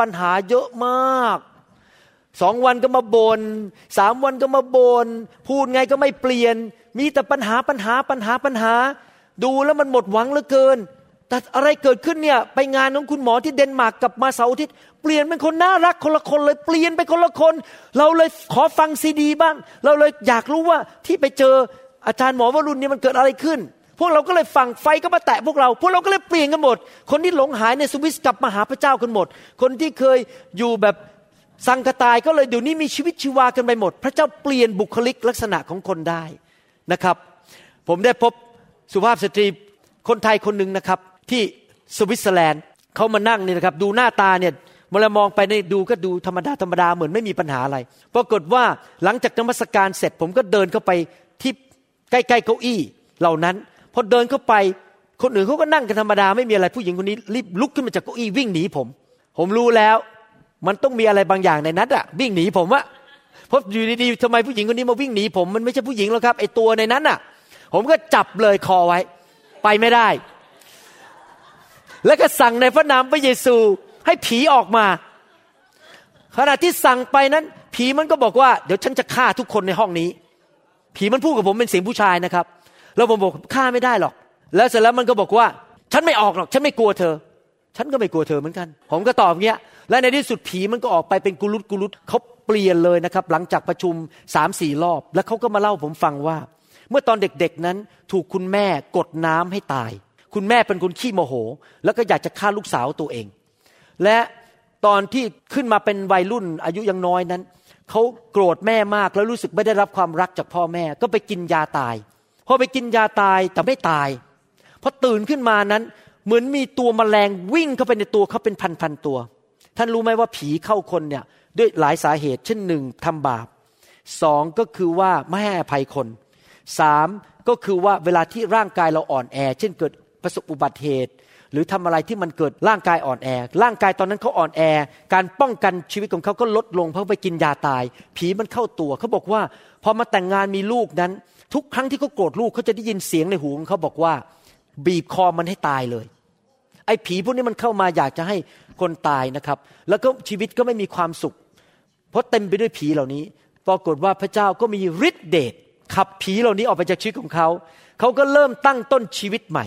ปัญหาเยอะมากสองวันก็มาบน่นสามวันก็มาบน่นพูดไงก็ไม่เปลี่ยน มีแต่ปัญหาปัญหาปัญหาปัญหา ดูแล้วมันหมดหวังเหลือเกิน แต่อะไรเกิดขึ้นเนี่ยไปงานของคุณหมอที่เดนมาร์กกลับมาเสาร์อาทิตย์เปลี่ยนเป็นคนน่ารักคนละคนเลยเปลี่ยนไปคนละคน เราเลยขอฟังซีดีบ้าง เราเลยอยากรู้ว่าที่ไปเจออาจารย์หมอวรุณเนี่ยมันเกิดอะไรขึ้น พวกเราก็เลยฟังไฟก็มาแตะพวกเรา พวกเราก็เลยเปลี่ยนกันหมด คนที่หลงหายในสวิสกลับมาหาพระเจ้ากันหมด คนที่เคยอยู่แบบสังกตายก็เลยเดี๋ยวนี้มีชีวิตชีวากันไปหมด พระเจ้าเปลี่ยนบุคลิกลักษณะของคนได้ นะครับ ผมได้พบสุภาพสตรีคนไทยคนหนึ่งนะครับ ที่สวิตเซอร์แลนด์เขามานั่งนี่นะครับ ดูหน้าตาเนี่ยเมื่อมองไปในดูก็ดูธรรมดาธรรมดาเหมือนไม่มีปัญหาอะไรปรากฏว่าหลังจากนมัสการเสร็จ ผมก็เดินเข้าไปที่ใกล้ๆเก้าอี้เหล่านั้นพอเดินเข้าไปคนอื่นเขาก็นั่งกันธรรมดาไม่มีอะไรผู้หญิงคนนี้รีบลุกขึ้นมาจากเก้าอี้วิ่งหนีผม ผมรู้แล้ว มันต้องมีอะไรบางอย่างในนั้นอะวิ่งหนีผมอะ เพราะอยู่ดีๆทำไมผู้หญิงคนนี้มาวิ่งหนีผมมันไม่ใช่ผู้หญิงหรอกครับไอตัวในนั้นอะผมก็จับเลยคอไว้ ไปไม่ได้ แล้วก็สั่งในพระนามพระเยซูให้ผีออกมา ขณะที่สั่งไปนั้น ผีมันก็บอกว่า เดี๋ยวฉันจะฆ่าทุกคนในห้องนี้ ผีมันพูดกับผมเป็นเสียงผู้ชายนะครับ แล้วผมบอกฆ่าไม่ได้หรอก แล้วเสร็จแล้วมันก็บอกว่า ฉันไม่ออกหรอก ฉันไม่กลัวเธอ ฉันก็ไม่กลัวเธอเหมือนกัน ผมก็ตอบเงี้ย และในที่สุดผีมันก็ออกไปเป็นกุลุตกุลุตเขา เปลี่ยนเลยนะครับ หลังจากประชุมสามสี่รอบ แล้วเขาก็มาเล่าผมฟังว่า เมื่อตอนเด็กๆนั้น ถูกคุณแม่กดน้ำให้ตาย คุณแม่เป็นคนขี้โมโห แล้วก็อยากจะฆ่าลูกสาวตัวเอง และตอนที่ขึ้นมาเป็นวัยรุ่นอายุยังน้อยนั้นเขาโกรธแม่มากแล้วรู้สึกไม่ได้รับความรักจากพ่อแม่ ก็ไปกินยาตายพอไปกินยาตายแต่ไม่ตายพอตื่นขึ้นมานั้น เหมือนมีตัวมแมลงวิ่งเข้าไปในตัวเขาเป็นพันๆตัว ท่านรู้ไหมว่าผีเข้าคนเนี่ย ด้วยหลายสาเหตุ เช่นหนึ่งทำบาปสองก็คือว่าไม่ให้อภัยคนสามก็คือว่าเวลาที่ร่างกายเราอ่อนแอ เช่นเกิดประสบอุบัติเหตุ หรือทำอะไรที่มันเกิดร่างกายอ่อนแอ ร่างกายตอนนั้นเขาอ่อนแอ การป้องกันชีวิตของเขาก็ลดลงเพราะไปกินยาตาย ผีมันเข้าตัวเขาบอกว่า พอมาแต่งงานมีลูกนั้น ทุกครั้งที่เขาโกรธลูกเขาจะได้ยินเสียงในหูของเขาบอกว่า บีบคอมันให้ตายเลย ไอ้ผีพวกนี้มันเข้ามาอยากจะให้คนตายนะครับ แล้วก็ชีวิตก็ไม่มีความสุข เพราะเต็มไปด้วยผีเหล่านี้ ปรากฏว่าพระเจ้าก็มีฤทธิเดชขับผีเหล่านี้ออกไปจากชีวิตของเขา เขาก็เริ่มตั้งต้นชีวิตใหม่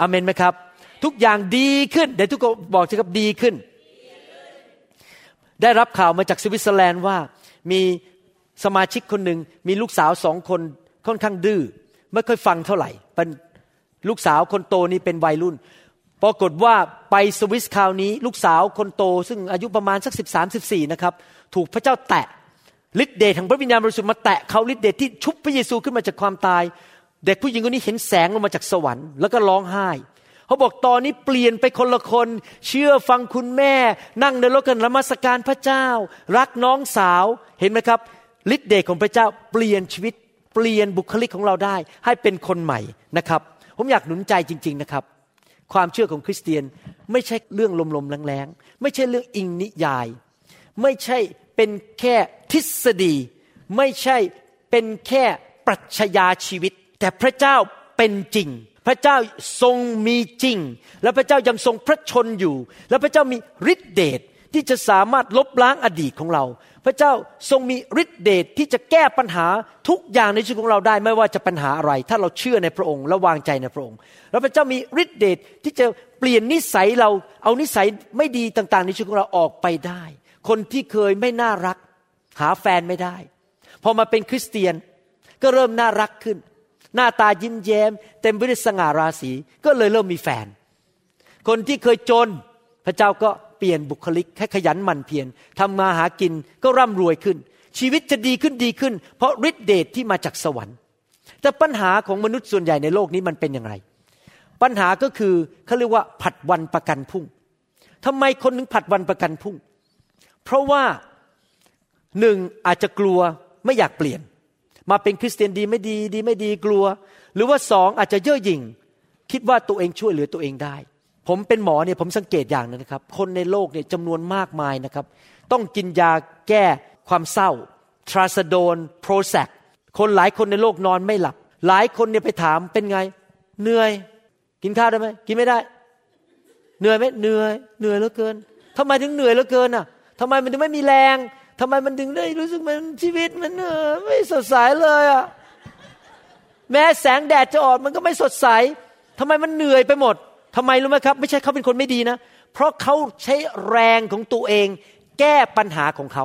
อเมนไหมครับ ทุกอย่างดีขึ้นเดี๋ยวทุกคนบอกสิครับดีขึ้น ได้รับข่าวมาจากสวิตเซอร์แลนด์ว่ามีสมาชิกคนหนึ่งมีลูกสาวสองคนค่อนข้างดื้อไม่ค่อยฟังเท่าไหร่เป็นลูกสาวคนโตนี่เป็นวัยรุ่น ปรากฏว่าไปสวิสคราวนี้ลูกสาวคนโต ซึ่งอายุประมาณสักสิบสามสิบสี่นะครับ ถูกพระเจ้าแตะฤทธิเดชแห่งพระวิญญาณบริสุทธิ์มาแตะเขาฤทธิเดชที่ชุบพระเยซูขึ้นมาจากความตาย เด็กผู้หญิงคนนี้เห็นแสงลงมาจากสวรรค์แล้วก็ร้องไห้เขาบอกตอนนี้เปลี่ยนไปคนละคน เชื่อฟังคุณแม่ นั่งในรถกันละมัสการพระเจ้า รักน้องสาวเห็นไหมครับฤทธิเดชของพระเจ้าเปลี่ยนชีวิต เปลี่ยนบุคลิกของเราได้ ให้เป็นคนใหม่นะครับ ผมอยากหนุนใจจริง ๆนะครับ ความเชื่อของคริสเตียนไม่ใช่เรื่องลมๆแรงๆไม่ใช่เรื่องอิงนิยาย ไม่ใช่เป็นแค่ทฤษฎี ไม่ใช่เป็นแค่ปรัชญาชีวิต แต่พระเจ้าเป็นจริง พระเจ้าทรงมีจริง และพระเจ้ายังทรงพระชนอยู่ และพระเจ้ามีฤทธิเดช ที่จะสามารถลบล้างอดีตของเรา พระเจ้าทรงมีฤทธิเดชที่จะแก้ปัญหาทุกอย่างในชีวิตของเราได้ไม่ว่าจะปัญหาอะไร ถ้าเราเชื่อในพระองค์และวางใจในพระองค์ แล้วพระเจ้ามีฤทธิเดชที่จะเปลี่ยนนิสัยเราเอานิสัยไม่ดีต่างๆ ในชีวิตของเราออกไปได้ คนที่เคยไม่น่ารัก หาแฟนไม่ได้ พอมาเป็นคริสเตียนก็เริ่มน่ารักขึ้น หน้าตายิ้มแย้ม เต็มไปด้วยสง่าราศีก็เลยเริ่มมีแฟน คนที่เคยจน พระเจ้าก็ เปลี่ยนบุคลิกให้ขยันหมั่นเพียรทำมาหากินก็ร่ำรวยขึ้น ชีวิตจะดีขึ้นดีขึ้น เพราะฤทธิเดชที่มาจากสวรรค์ แต่ปัญหาของมนุษย์ส่วนใหญ่ในโลกนี้มันเป็นอย่างไร ปัญหาก็คือเขาเรียกว่าผัดวันประกันพุ่งทำไมคนถึงผัดวันประกันพุ่ง เพราะว่าหนึ่งอาจจะกลัวไม่อยากเปลี่ยน มาเป็นคริสเตียนดีไม่ดีดีไม่ดีกลัว หรือว่าสองอาจจะเย่อหยิ่ง คิดว่าตัวเองช่วยเหลือตัวเองได้ ผมเป็นหมอเนี่ยผมสังเกตอย่างนึงนะครับ คนในโลกเนี่ยจำนวนมากมายนะครับ ต้องกินยาแก้ความเศร้าทราซาโดนโปรแซกคนหลายคนในโลกนอนไม่หลับ หลายคนเนี่ยไปถามเป็นไง เหนื่อย กินข้าวได้ไหมกินไม่ได้ เหนื่อยไหมเหนื่อยเหนื่อยเหลือเกินทำไมถึงเหนื่อยเหลือเกินอะทำไมมันถึงไม่มีแรงทำไมมันถึงได้รู้สึกมันชีวิตมันเออไม่สดใสเลยอะแม้แสงแดดจะออกมันก็ไม่สดใสทำไมมันเหนื่อยไปหมด ทำไมรู้ไหมครับ ไม่ใช่เขาเป็นคนไม่ดีนะ เพราะเขาใช้แรงของตัวเอง แก้ปัญหาของเขา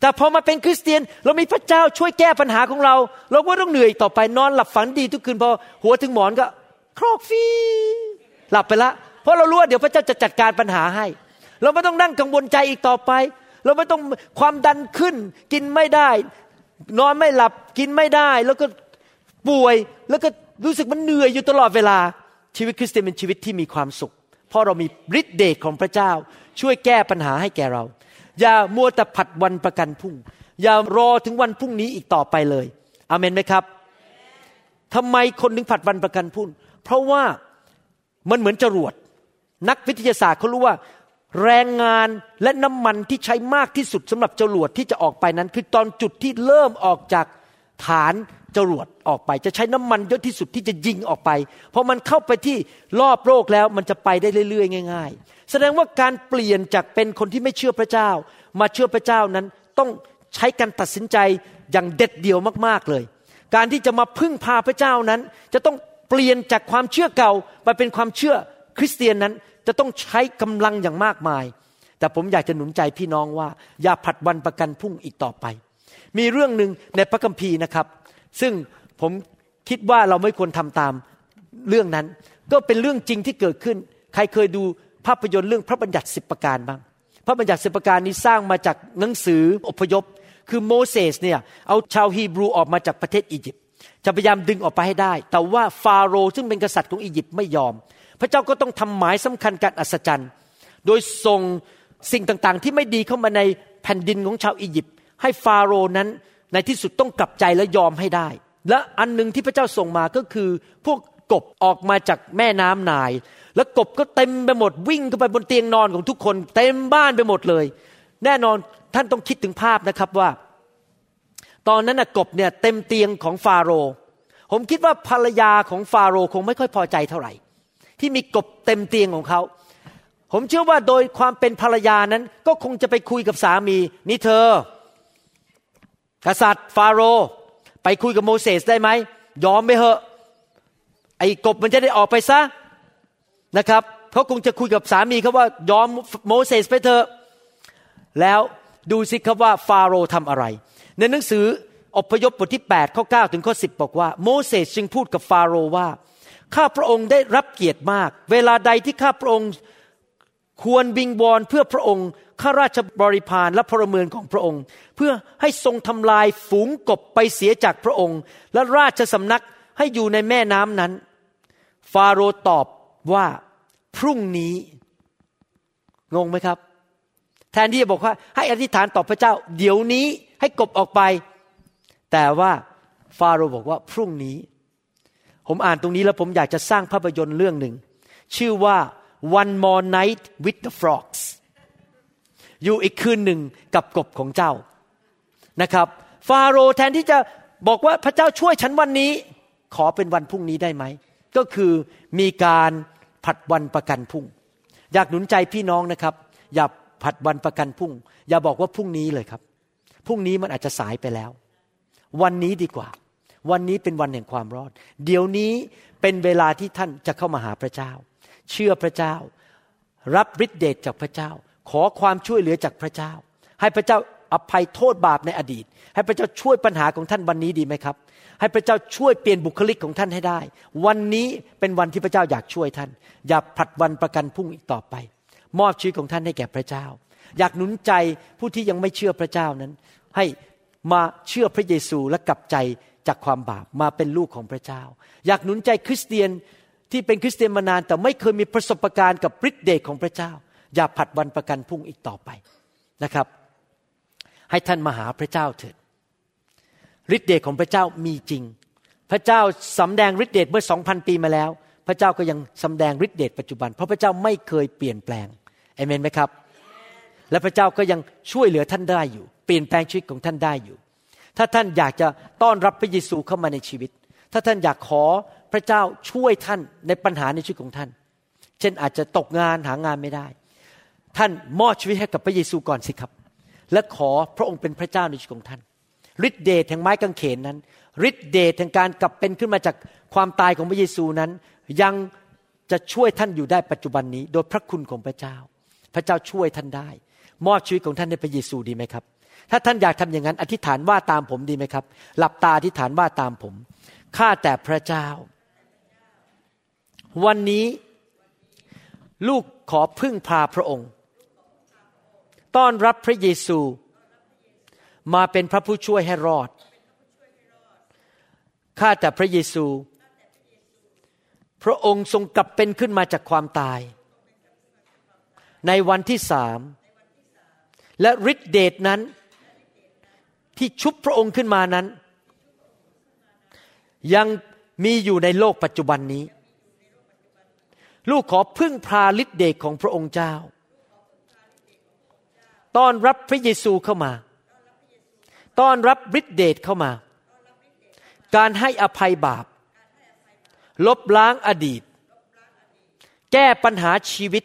แต่พอมาเป็นคริสเตียน เรามีพระเจ้าช่วยแก้ปัญหาของเรา เราก็ต้องเหนื่อยต่อไปนอนหลับฝันดีทุกคืนพอหัวถึงหมอนก็ ครอกฟีหลับไปละ เพราะเรารู้ว่าเดี๋ยวพระเจ้าจะจัดการปัญหาให้ เราไม่ต้องนั่งกังวลใจอีกต่อไป เราไม่ต้องความดันขึ้น กินไม่ได้ นอนไม่หลับกินไม่ได้ แล้วก็ป่วยแล้วก็รู้สึกมันเหนื่อยอยู่ตลอดเวลา ชีวิตคริสเตียนเป็นชีวิตที่มีความสุข เพราะเรามีฤทธิเดชของพระเจ้า ช่วยแก้ปัญหาให้แก่เรา อย่ามัวแต่ผัดวันประกันพรุ่ง อย่ารอถึงวันพรุ่งนี้อีกต่อไปเลยอเมนไหมครับทำไมคนถึงผัดวันประกันพรุ่ง เพราะว่ามันเหมือนจรวด นักวิทยาศาสตร์เขารู้ว่า แรงงานและน้ำมันที่ใช้มากที่สุดสำหรับจรวดที่จะออกไปนั้น คือตอนจุดที่เริ่มออกจากฐาน จรวดออกไป จะใช้น้ำมันเยอะที่สุดที่จะยิงออกไป เพอมันเข้าไปที่รอบโลกแล้วมันจะไปได้เรื่อยๆ ง่าย ๆ แสดงว่าการเปลี่ยนจากเป็นคนที่ไม่เชื่อพระเจ้า มาเชื่อพระเจ้านั้นต้องใช้การตัดสินใจอย่างเด็ดเดี่ยวมากๆเลย การที่จะมาพึ่งพาพระเจ้านั้น จะต้องเปลี่ยนจากความเชื่อเก่ามาเป็นความเชื่อคริสเตียนนั้นจะต้องใช้กำลังอย่างมากมาย แต่ผมอยากจะหนุนใจพี่น้องว่า อย่าผัดวันประกันพุ่งอีกต่อไป มีเรื่องหนึ่งในพระคัมภีร์นะครับ ซึ่งผมคิดว่าเราไม่ควรทำตามเรื่องนั้น ก็เป็นเรื่องจริงที่เกิดขึ้น ใครเคยดูภาพยนตร์เรื่องพระบัญญัติสิบประการบ้าง พระบัญญัติสิบประการนี้สร้างมาจากหนังสืออพยพ คือโมเสสเนี่ยเอาชาวฮีบรูออกมาจากประเทศอียิปต์จะพยายามดึงออกไปให้ได้ แต่ว่าฟาโรห์ซึ่งเป็นกษัตริย์ของอียิปต์ไม่ยอม พระเจ้าก็ต้องทำหมายสำคัญการอัศจรรย์ โดยส่งสิ่งต่างๆ ที่ไม่ดีเข้ามาในแผ่นดินของชาวอียิปต์ให้ฟาโรห์นั้น ในที่สุดต้องกลับใจและยอมให้ได้ และอันหนึ่งที่พระเจ้าส่งมาก็คือ พวกกบออกมาจากแม่น้ำนาย แล้วกบก็เต็มไปหมดวิ่งเข้าไปบนเตียงนอนของทุกคน เต็มบ้านไปหมดเลย แน่นอนท่านต้องคิดถึงภาพนะครับว่า ตอนนั้นกบเนี่ยเต็มเตียงของฟาโรห์ผมคิดว่าภรรยาของฟาโรห์คงไม่ค่อยพอใจเท่าไหร่ ที่มีกบเต็มเตียงของเขาผมเชื่อว่าโดยความเป็นภรรยานั้นก็คงจะไปคุยกับสามี นี่เธอ กษัตริย์ฟาโรห์ไปคุยกับโมเสสได้ไหมยอมไปเหอะ ไอ้กบมันจะได้ออกไปซะนะครับเขาคงจะคุยกับสามีเขาว่ายอมโมเสสไปเถอะ แล้วดูสิครับว่าฟาโรห์ทำอะไร ในหนังสืออพยพบทที่ 8 ข้อ 9 ถึงข้อ 10 บอกว่า โมเสสจึงพูดกับฟาโรห์ว่า ข้าพระองค์ได้รับเกียรติมาก เวลาใดที่ข้าพระองค์ควรบิงบอลเพื่อพระองค์ ข้าราชบริพารและพลเมืองของพระองค์ เพื่อให้ทรงทำลายฝูงกบไปเสียจากพระองค์ และราชสำนักให้อยู่ในแม่น้ำนั้น ฟาโรห์ตอบว่าพรุ่งนี้งงไหมครับ แทนที่จะบอกว่า ให้อธิษฐานต่อพระเจ้า เดี๋ยวนี้ให้กบออกไป แต่ว่าฟาโรห์บอกว่าพรุ่งนี้ ผมอ่านตรงนี้แล้วผมอยากจะสร้างภาพยนตร์เรื่องหนึ่ง ชื่อว่า One More Night with the Frogs อยู่อีกคืนหนึ่งกับกบของเจ้านะครับ ฟาโรห์แทนที่จะบอกว่าพระเจ้าช่วยฉันวันนี้ ขอเป็นวันพรุ่งนี้ได้ไหม ก็คือมีการผัดวันประกันพรุ่ง อยากหนุนใจพี่น้องนะครับ อย่าผัดวันประกันพรุ่ง อย่าบอกว่าพรุ่งนี้เลยครับพรุ่งนี้มันอาจจะสายไปแล้ว วันนี้ดีกว่า วันนี้เป็นวันแห่งความรอด เดี๋ยวนี้เป็นเวลาที่ท่านจะเข้ามาหาพระเจ้า เชื่อพระเจ้า รับฤทธิเดชจากพระเจ้า ขอความช่วยเหลือจากพระเจ้า ให้พระเจ้าอภัยโทษบาปในอดีต ให้พระเจ้าช่วยปัญหาของท่านวันนี้ดีไหมครับ ให้พระเจ้าช่วยเปลี่ยนบุคลิกของท่านให้ได้ วันนี้เป็นวันที่พระเจ้าอยากช่วยท่าน อย่าผลัดวันประกันพรุ่งอีกต่อไป มอบชีวิตของท่านให้แก่พระเจ้า อยากหนุนใจผู้ที่ยังไม่เชื่อพระเจ้านั้น ให้มาเชื่อพระเยซูและกลับใจจากความบาปมาเป็นลูกของพระเจ้า อยากหนุนใจคริสเตียนที่เป็นคริสเตียนมานานแต่ไม่เคยมีประสบการณ์กับฤทธิเดชของพระเจ้า อย่าผัดวันประกันพรุ่งอีกต่อไปนะครับ ให้ท่านมาหาพระเจ้าเถิดฤทธิเดชของพระเจ้ามีจริง พระเจ้าสำแดงฤทธิเดชเมื่อสองพันปีมาแล้ว พระเจ้าก็ยังสำแดงฤทธิเดชปัจจุบัน เพราะพระเจ้าไม่เคยเปลี่ยนแปลงเอเมนไหมครับ และพระเจ้าก็ยังช่วยเหลือท่านได้อยู่ เปลี่ยนแปลงชีวิตของท่านได้อยู่ ถ้าท่านอยากจะต้อนรับพระเยซูเข้ามาในชีวิต ถ้าท่านอยากขอพระเจ้าช่วยท่านในปัญหาในชีวิตของท่าน เช่นอาจจะตกงานหางานไม่ได้ ท่านมอบชีวิตให้กับพระเยซูก่อนสิครับ และขอพระองค์เป็นพระเจ้าในชีวิตของท่านฤทธิเดชแห่งไม้กางเขนนั้นฤทธิเดชแห่งการกลับเป็นขึ้นมาจากความตายของพระเยซูนั้น ยังจะช่วยท่านอยู่ได้ปัจจุบันนี้ โดยพระคุณของพระเจ้า พระเจ้าช่วยท่านได้ มอบชีวิตของท่านในพระเยซูดีไหมครับ ถ้าท่านอยากทำอย่างนั้นอธิษฐานว่าตามผมดีไหมครับ หลับตาอธิษฐานว่าตามผมข้าแต่พระเจ้า วันนี้ลูกขอพึ่งพาพระองค์ ต้อนรับพระเยซู มาเป็นพระผู้ช่วยให้รอด ข้าแต่พระเยซู พระองค์ทรงกลับเป็นขึ้นมาจากความตาย ในวันที่สาม และฤทธิเดชนั้น ที่ชุบพระองค์ขึ้นมานั้น ยังมีอยู่ในโลกปัจจุบันนี้ ลูกขอพึ่งพาฤทธิเดชของพระองค์เจ้า ต้อนรับพระเยซูเข้ามา ต้อนรับฤทธิเดชเข้ามา การให้อภัยบาป ลบล้างอดีต แก้ปัญหาชีวิต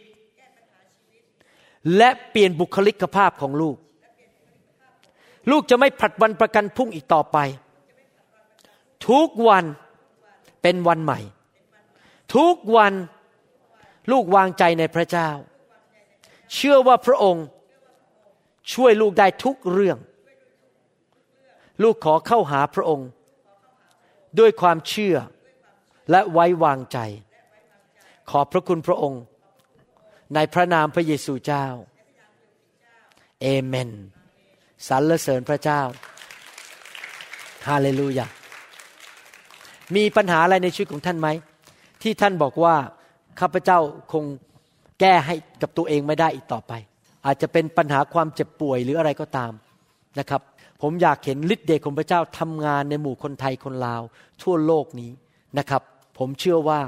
และเปลี่ยนบุคลิกภาพของลูก ลูกจะไม่ผัดวันประกันพรุ่งอีกต่อไป ทุกวันเป็นวันใหม่ ทุกวันลูกวางใจในพระเจ้า เชื่อว่าพระองค์ ช่วยลูกได้ทุกเรื่อง ลูกขอเข้าหาพระองค์ ด้วยความเชื่อและไว้วางใจ ขอพระคุณพระองค์ ในพระนามพระเยซูเจ้า เอเมนสรรเสริญพระเจ้าฮาเลลูยา มีปัญหาอะไรในชีวิตของท่านไหม ที่ท่านบอกว่า ข้าพเจ้าคงแก้ให้กับตัวเองไม่ได้อีกต่อไป อาจจะเป็นปัญหาความเจ็บป่วยหรืออะไรก็ตามนะครับ ผมอยากเห็นฤทธิ์เดชของพระเจ้าทำงานในหมู่คนไทยคนลาว ทั่วโลกนี้นะครับ ผมเชื่อว่า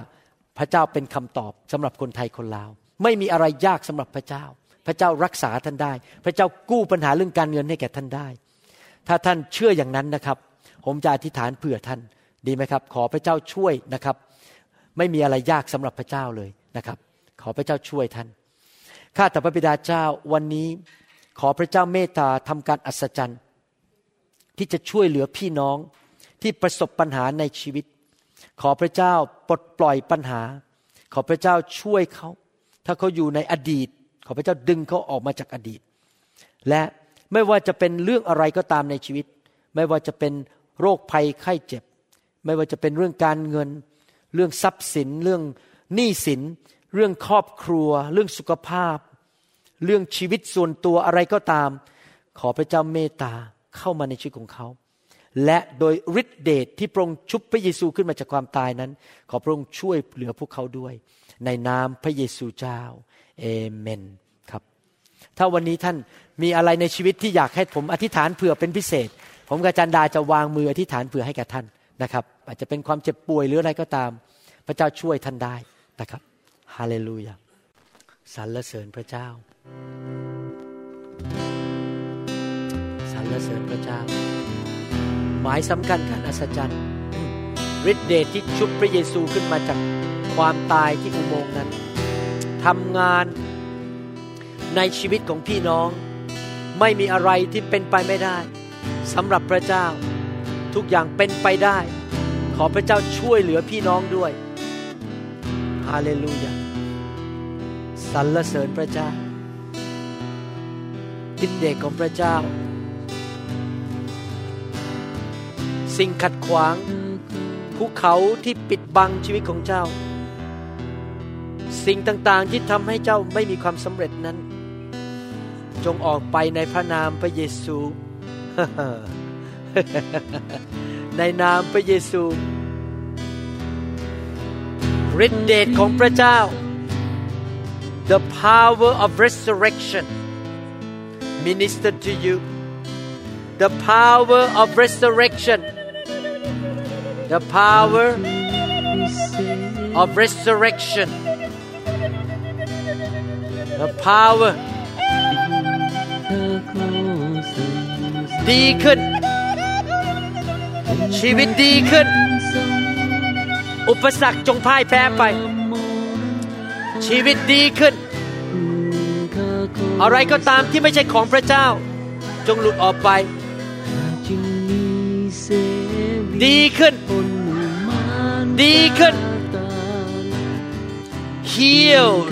พระเจ้าเป็นคำตอบสำหรับคนไทยคนลาว ไม่มีอะไรยากสำหรับพระเจ้า พระเจ้ารักษาท่านได้ พระเจ้ากู้ปัญหาเรื่องการเงินให้แก่ท่านได้ ถ้าท่านเชื่ออย่างนั้นนะครับ ผมจะอธิษฐานเผื่อท่านดีไหมครับ ขอพระเจ้าช่วยนะครับ ไม่มีอะไรยากสำหรับพระเจ้าเลยนะครับ ขอพระเจ้าช่วยท่าน ข้าแต่พระบิดาเจ้าวันนี้ ขอพระเจ้าเมตตาทำการอัศจรรย์ ที่จะช่วยเหลือพี่น้องที่ประสบปัญหาในชีวิต ขอพระเจ้าปลดปล่อยปัญหา ขอพระเจ้าช่วยเขา ถ้าเขาอยู่ในอดีต ขอพระเจ้าดึงเขาออกมาจากอดีต และไม่ว่าจะเป็นเรื่องอะไรก็ตามในชีวิต ไม่ว่าจะเป็นโรคภัยไข้เจ็บ ไม่ว่าจะเป็นเรื่องการเงิน เรื่องทรัพย์สิน เรื่องหนี้สิน เรื่องครอบครัว เรื่องสุขภาพ เรื่องชีวิตส่วนตัวอะไรก็ตาม ขอพระเจ้าเมตตาเข้ามาในชีวิตของเขา และโดยฤทธิเดชที่พระองค์ชุบพระเยซูขึ้นมาจากความตายนั้น ขอพระองค์ช่วยเหลือพวกเขาด้วย ในนามพระเยซูเจ้าเอเมนครับ ถ้าวันนี้ท่านมีอะไรในชีวิตที่อยากให้ผมอธิษฐานเผื่อเป็นพิเศษ ผมกับจันดาจะวางมืออธิษฐานเผื่อให้กับท่านนะครับ อาจจะเป็นความเจ็บป่วยหรืออะไรก็ตาม พระเจ้าช่วยท่านได้นะครับฮาเลลูยาสรรเสริญพระเจ้า สรเสริญพระเจ้า หมายสำคัญการอัศจรรย์ฤทธิเดชที่ชุบพระเยซูขึ้นมาจากความตายที่อุโมงค์นั้นทำงานในชีวิตของพี่น้อง ไม่มีอะไรที่เป็นไปไม่ได้สำหรับพระเจ้า ทุกอย่างเป็นไปได้ ขอพระเจ้าช่วยเหลือพี่น้องด้วยฮาเลลูยาสรรเสริญพระเจ้า ฤทธิเดกของพระเจ้า สิ่งขัดขวางภูเขาที่ปิดบังชีวิตของเจ้า สิ่งต่างๆที่ทำให้เจ้าไม่มีความสำเร็จนั้น จงออกไปในพระนามพระเยซู ในนามพระเยซูฤทธิเดชของพระเจ้า the power of resurrection minister to you the power of resurrection the power of resurrection the power ดีขึ้น ชีวิตดีขึ้น อุปสรรคจงพ่ายแพ้ไป ชีวิตดีขึ้น อะไรก็ตามที่ไม่ใช่ของพระเจ้า จงหลุดออกไป ดีขึ้น ดีขึ้น healed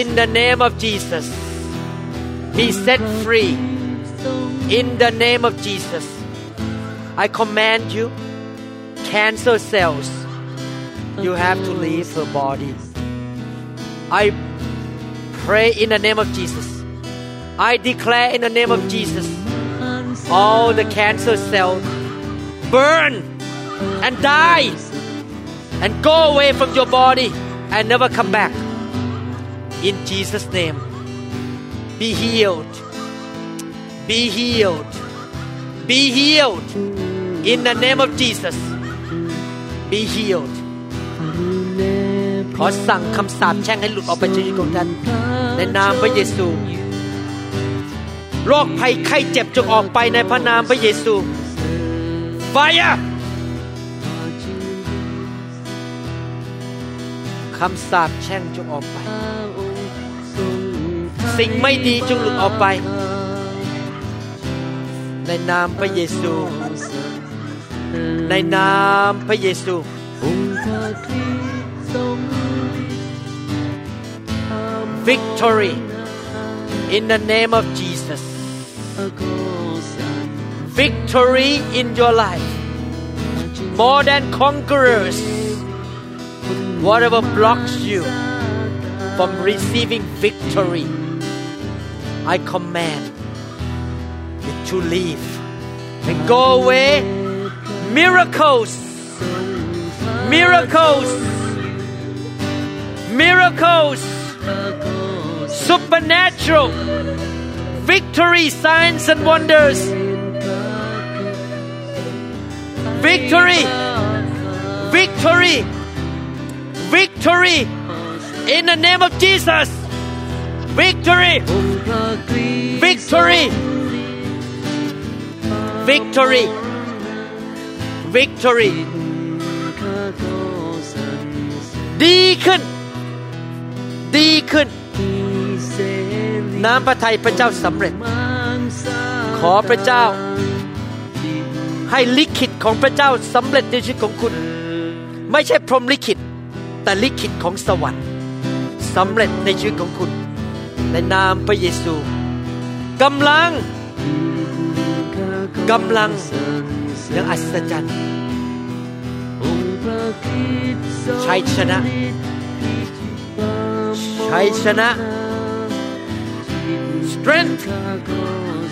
in the name of Jesus be set free in the name of Jesus I command you cancer cells you have to leave her body I pray in the name of Jesus. I declare in the name of Jesus all the cancer cells burn and die and go away from your body and never come back. In Jesus name be healed. Be healed. Be healed. In the name of Jesus be healed ขอสั่งคำสาปแช่งให้หลุดออกไปจากชีวิตของท่านในนามพระเยซูโรคภัยไข้เจ็บจงออกไปในพระนามพระเยซู Fire คำสาปแช่งจงออกไป สิ่งไม่ดีจงหลุดออกไป ในนามพระเยซู ในนามพระเยซู Victory in the name of Jesus. Victory in your life. More than conquerors whatever blocks you from receiving victory I command it to leave and go away. Miracles miracles miracles supernatural victory signs and wonders victory victory victory in the name of Jesus victory victory victory victory ดีขึ้น ดีขึ้น น้ำพระทัยพระเจ้าสำเร็จ ขอพระเจ้า ให้ลิขิตของพระเจ้าสำเร็จในชีวิตของคุณ ไม่ใช่พรหมลิขิต แต่ลิขิตของสวรรค์สำเร็จในชีวิตของคุณ ในนามพระเยซูกำลังกำลังยังอัศจรรย์ชัยชนะ ชัยชนะ strength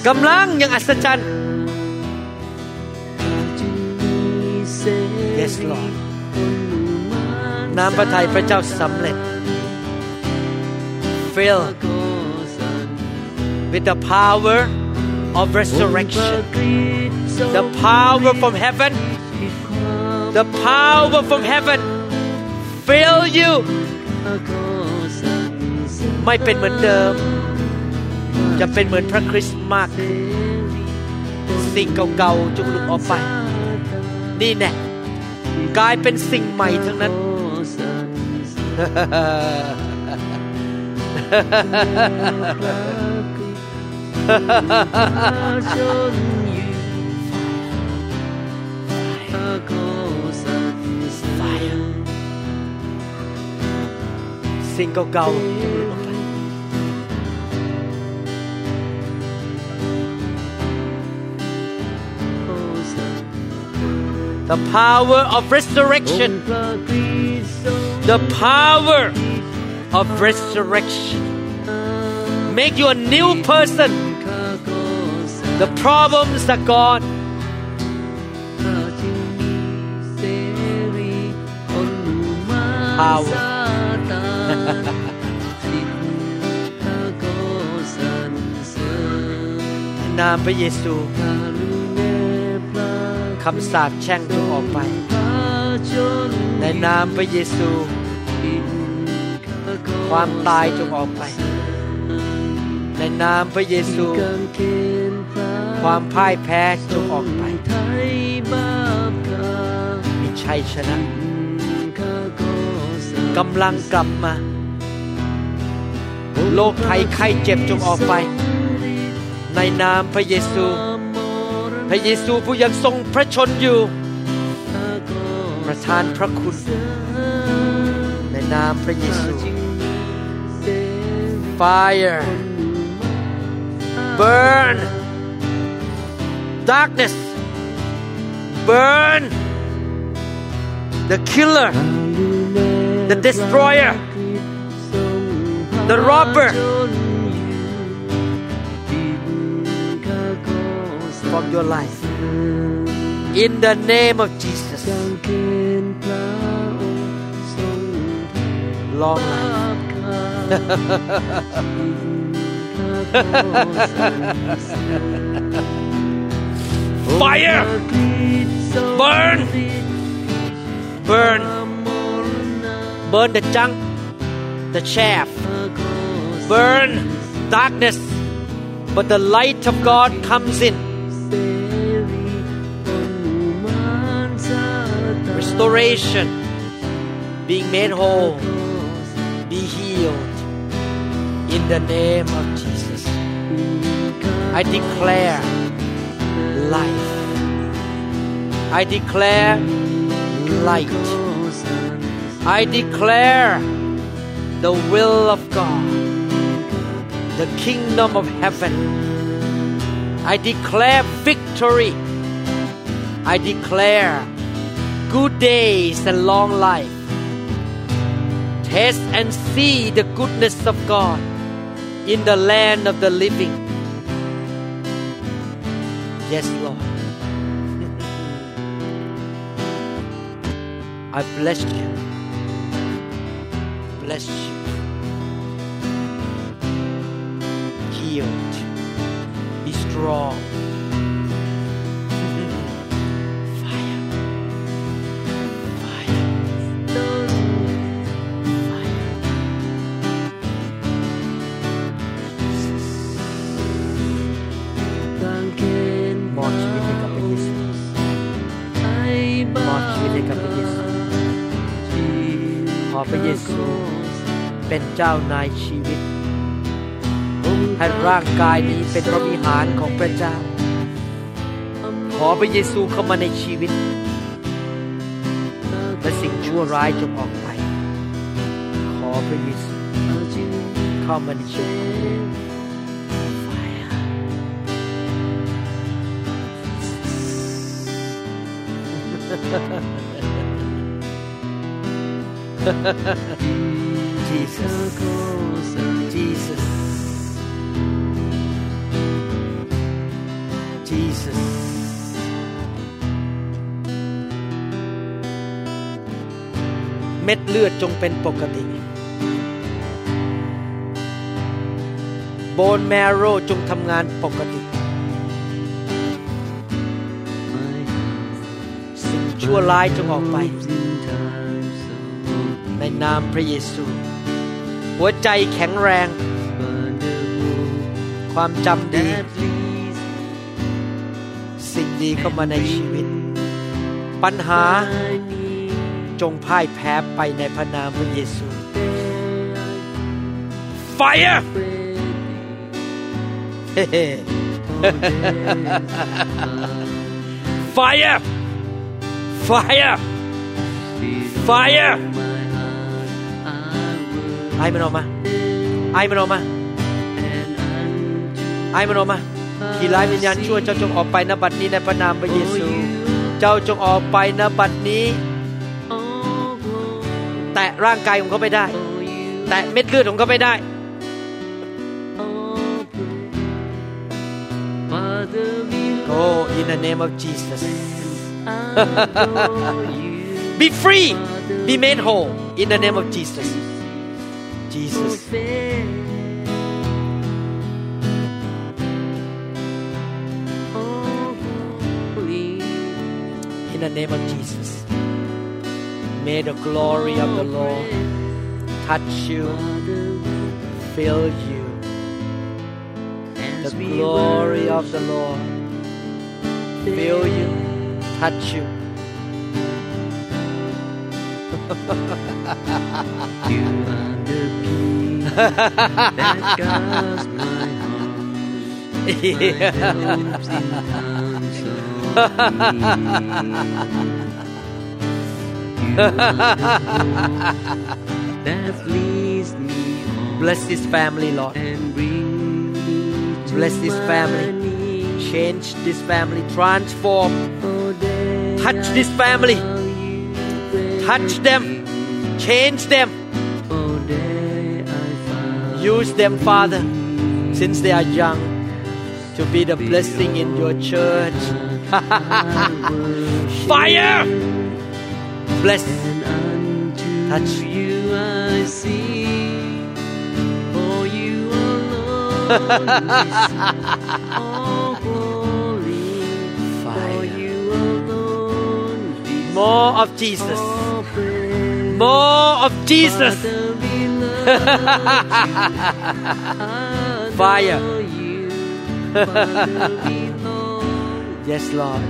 กำลังยังอัศจรรย์ yes Lord น้ำพระทัยพระเจ้าสำเร็จ fill with the power of resurrection the power from heaven the power from heaven fill you ไม่เป็นเหมือนเดิม จะเป็นเหมือนพระคริสต์มากขึ้นสิ่งเก่าๆจงหลุดออกไป นี่แน่กลายเป็นสิ่งใหม่ทั้งนั้น สิ่งเก่าๆ The power of resurrection. The power of resurrection. Make you a new person. The problems are gone. Power. [LAUGHS] name of Jesus. คำสาปแช่งจงออกไป ในนามพระเยซู ความตายจงออกไป ในนามพระเยซู ความพ่ายแพ้จงออกไปมีชัยชนะกำลังกลับมา โรคภัยไข้เจ็บจงออกไป ในนามพระเยซู พระเยซูผู้ยังทรงพระชนอยู่ ประทานพระคุณ ในนามพระเยซู fire burn darkness burn the killer the destroyer the robber from your life. In the name of Jesus. Long life. [LAUGHS] Fire! Burn! Burn! Burn the junk the chaff. Burn darkness but the light of God comes in restoration being made whole be healed. In the name of Jesus I declare life. I declare light. I declare the will of God the kingdom of heaven. I declare victory. I declare good days and long life. Taste and see the goodness of God in the land of the living. Yes Lord. [LAUGHS] I bless you. Bless you. Healed. Be strong พระเยซู เป็นเจ้านายชีวิต ให้ร่างกายนี้เป็นพระวิหารของพระเจ้า ขอพระเยซูเข้ามาในชีวิต และสิ่งชั่วร้ายจงออกไป ขอพระเยซูเข้ามาในชีวิต Jesus Jesus Jesus เม็ดเลือดจงเป็นปกติ โบนแมโรจงทำงานปกติสิ่งชั่วร้ายจงออกไปในนามพระเยซู หัวใจแข็งแรง ความจำดี สิ่งดีเข้ามาในชีวิต ปัญหาจงพ่ายแพ้ไปในพระนามพระเยซู Fire เฮ้ Fire Fire Fire ไอ้มันออกมา ไอ้มันออกมา ไอ้มันออกมาที่ร้ายวิญญาณชั่วเจ้าจงออกไปนบัดนี้ในพระนามพระเยซู เจ้าจงออกไปนบัดนี้ แตะร่างกายของเขาไปได้ แตะเม็ดเลือดของเขาไปได้ Oh, in the name of Jesus be free be made whole in the name of Jesus Jesus. Fair all holy in the name of Jesus. May the glory of the Lord touch you fill you. And the glory of the Lord fill you touch you. You are the peace [LAUGHS] [LAUGHS] that scars me. Bless this family, Lord. Bless this family. Change this family. Transform. Touch this family. Touch them. Change them use them Father since they are young to be the blessing in your church [LAUGHS] fire bless Touch. you I. For Fire. more of Jesus more of Jesus Fire. [LAUGHS] yes, Lord.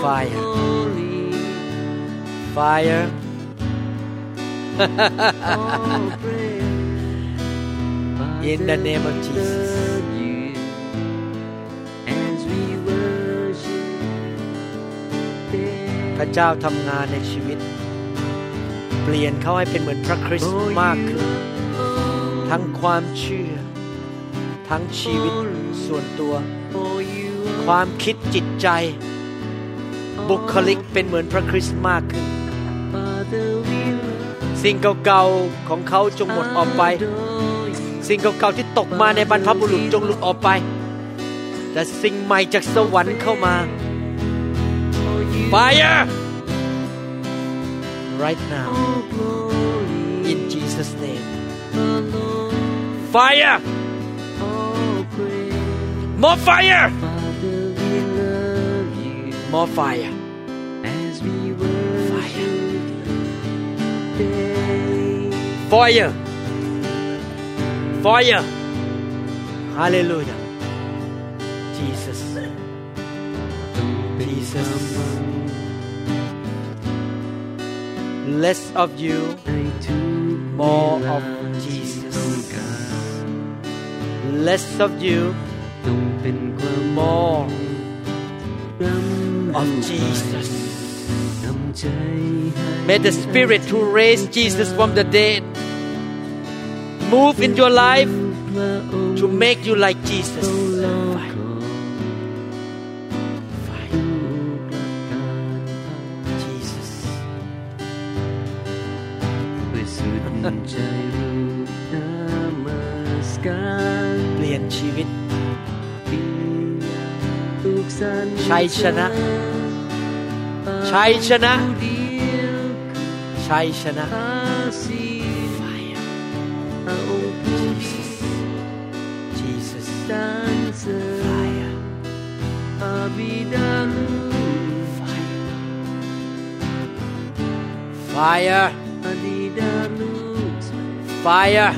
Fire. Fire. Fire. [LAUGHS] In the name of Jesus. ระเจ้าทำงานในชีวิต เปลี่ยนเขาให้เป็นเหมือนพระคริสต์มากขึ้น ทั้งความเชื่อ ทั้งชีวิตส่วนตัว For you ความคิดจิตใจ บุคลิกเป็นเหมือนพระคริสต์มากขึ้น Father, we love สิ่งเก่าๆของเขาจงหมดออกไป adore you. สิ่งเก่าๆที่ตกมาในบรรพบุรุษจงหลุดออกไป แต่สิ่งใหม่จากสวรรค์เข้ามา For you Fire right now all glory in Jesus name alone. Fire All praise. more fire Father, we love you more fire as we worship day. fire fire hallelujah Jesus Jesus less of you more of Jesus less of you ต้องเป็นความ more รำ of Jesus นำใจให้ May the Spirit who raised Jesus from the dead move in your life พระองค์ to make you like Jesus. ใจรู้นมัสการเปลี่ยนชีวิตเพียงทุกสรรชัยชนะ ชัยชนะเดียวชัยชนะข้าสิ Fire. พระองค์ผู้ดี Jesus. สรรเสริญ Fire. พระบิดาลูก Fire. Fire. Fire.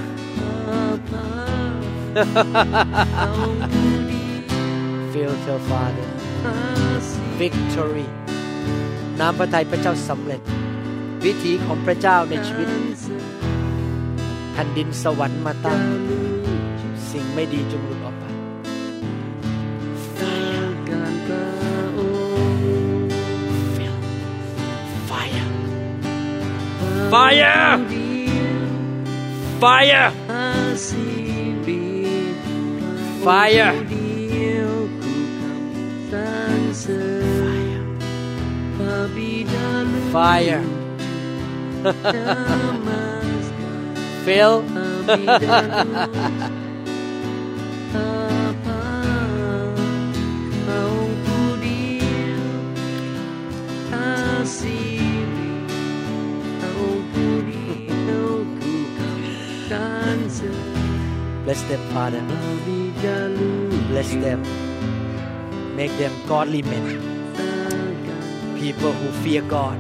Fill your Father. Victory. น้ำพระทัยพระเจ้าสำเร็จ วิถีของพระเจ้าในชีวิตแผ่นดินสวรรค์มาตั้ง สิ่งไม่ดีจงหลุดออกไป Fill. Fire. Fire! Fire! Fire! [LAUGHS] Phil? [LAUGHS] Bless them, Father. Bless them. Make them godly men. People who fear God,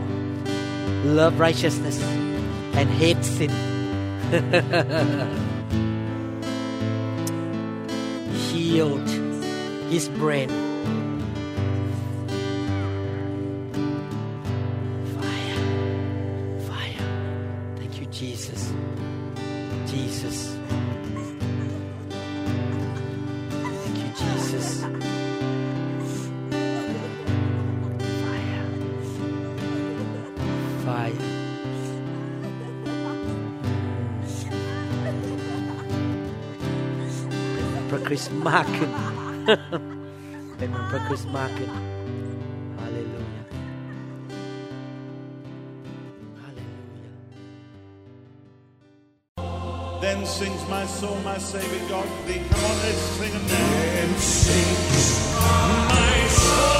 love righteousness, and hate sin. [LAUGHS] Healed his brain. Chris Market. [LAUGHS] Remember Chris Then sings my soul, my Savior God, thee. Come on, let's sing it now. Then sings my soul.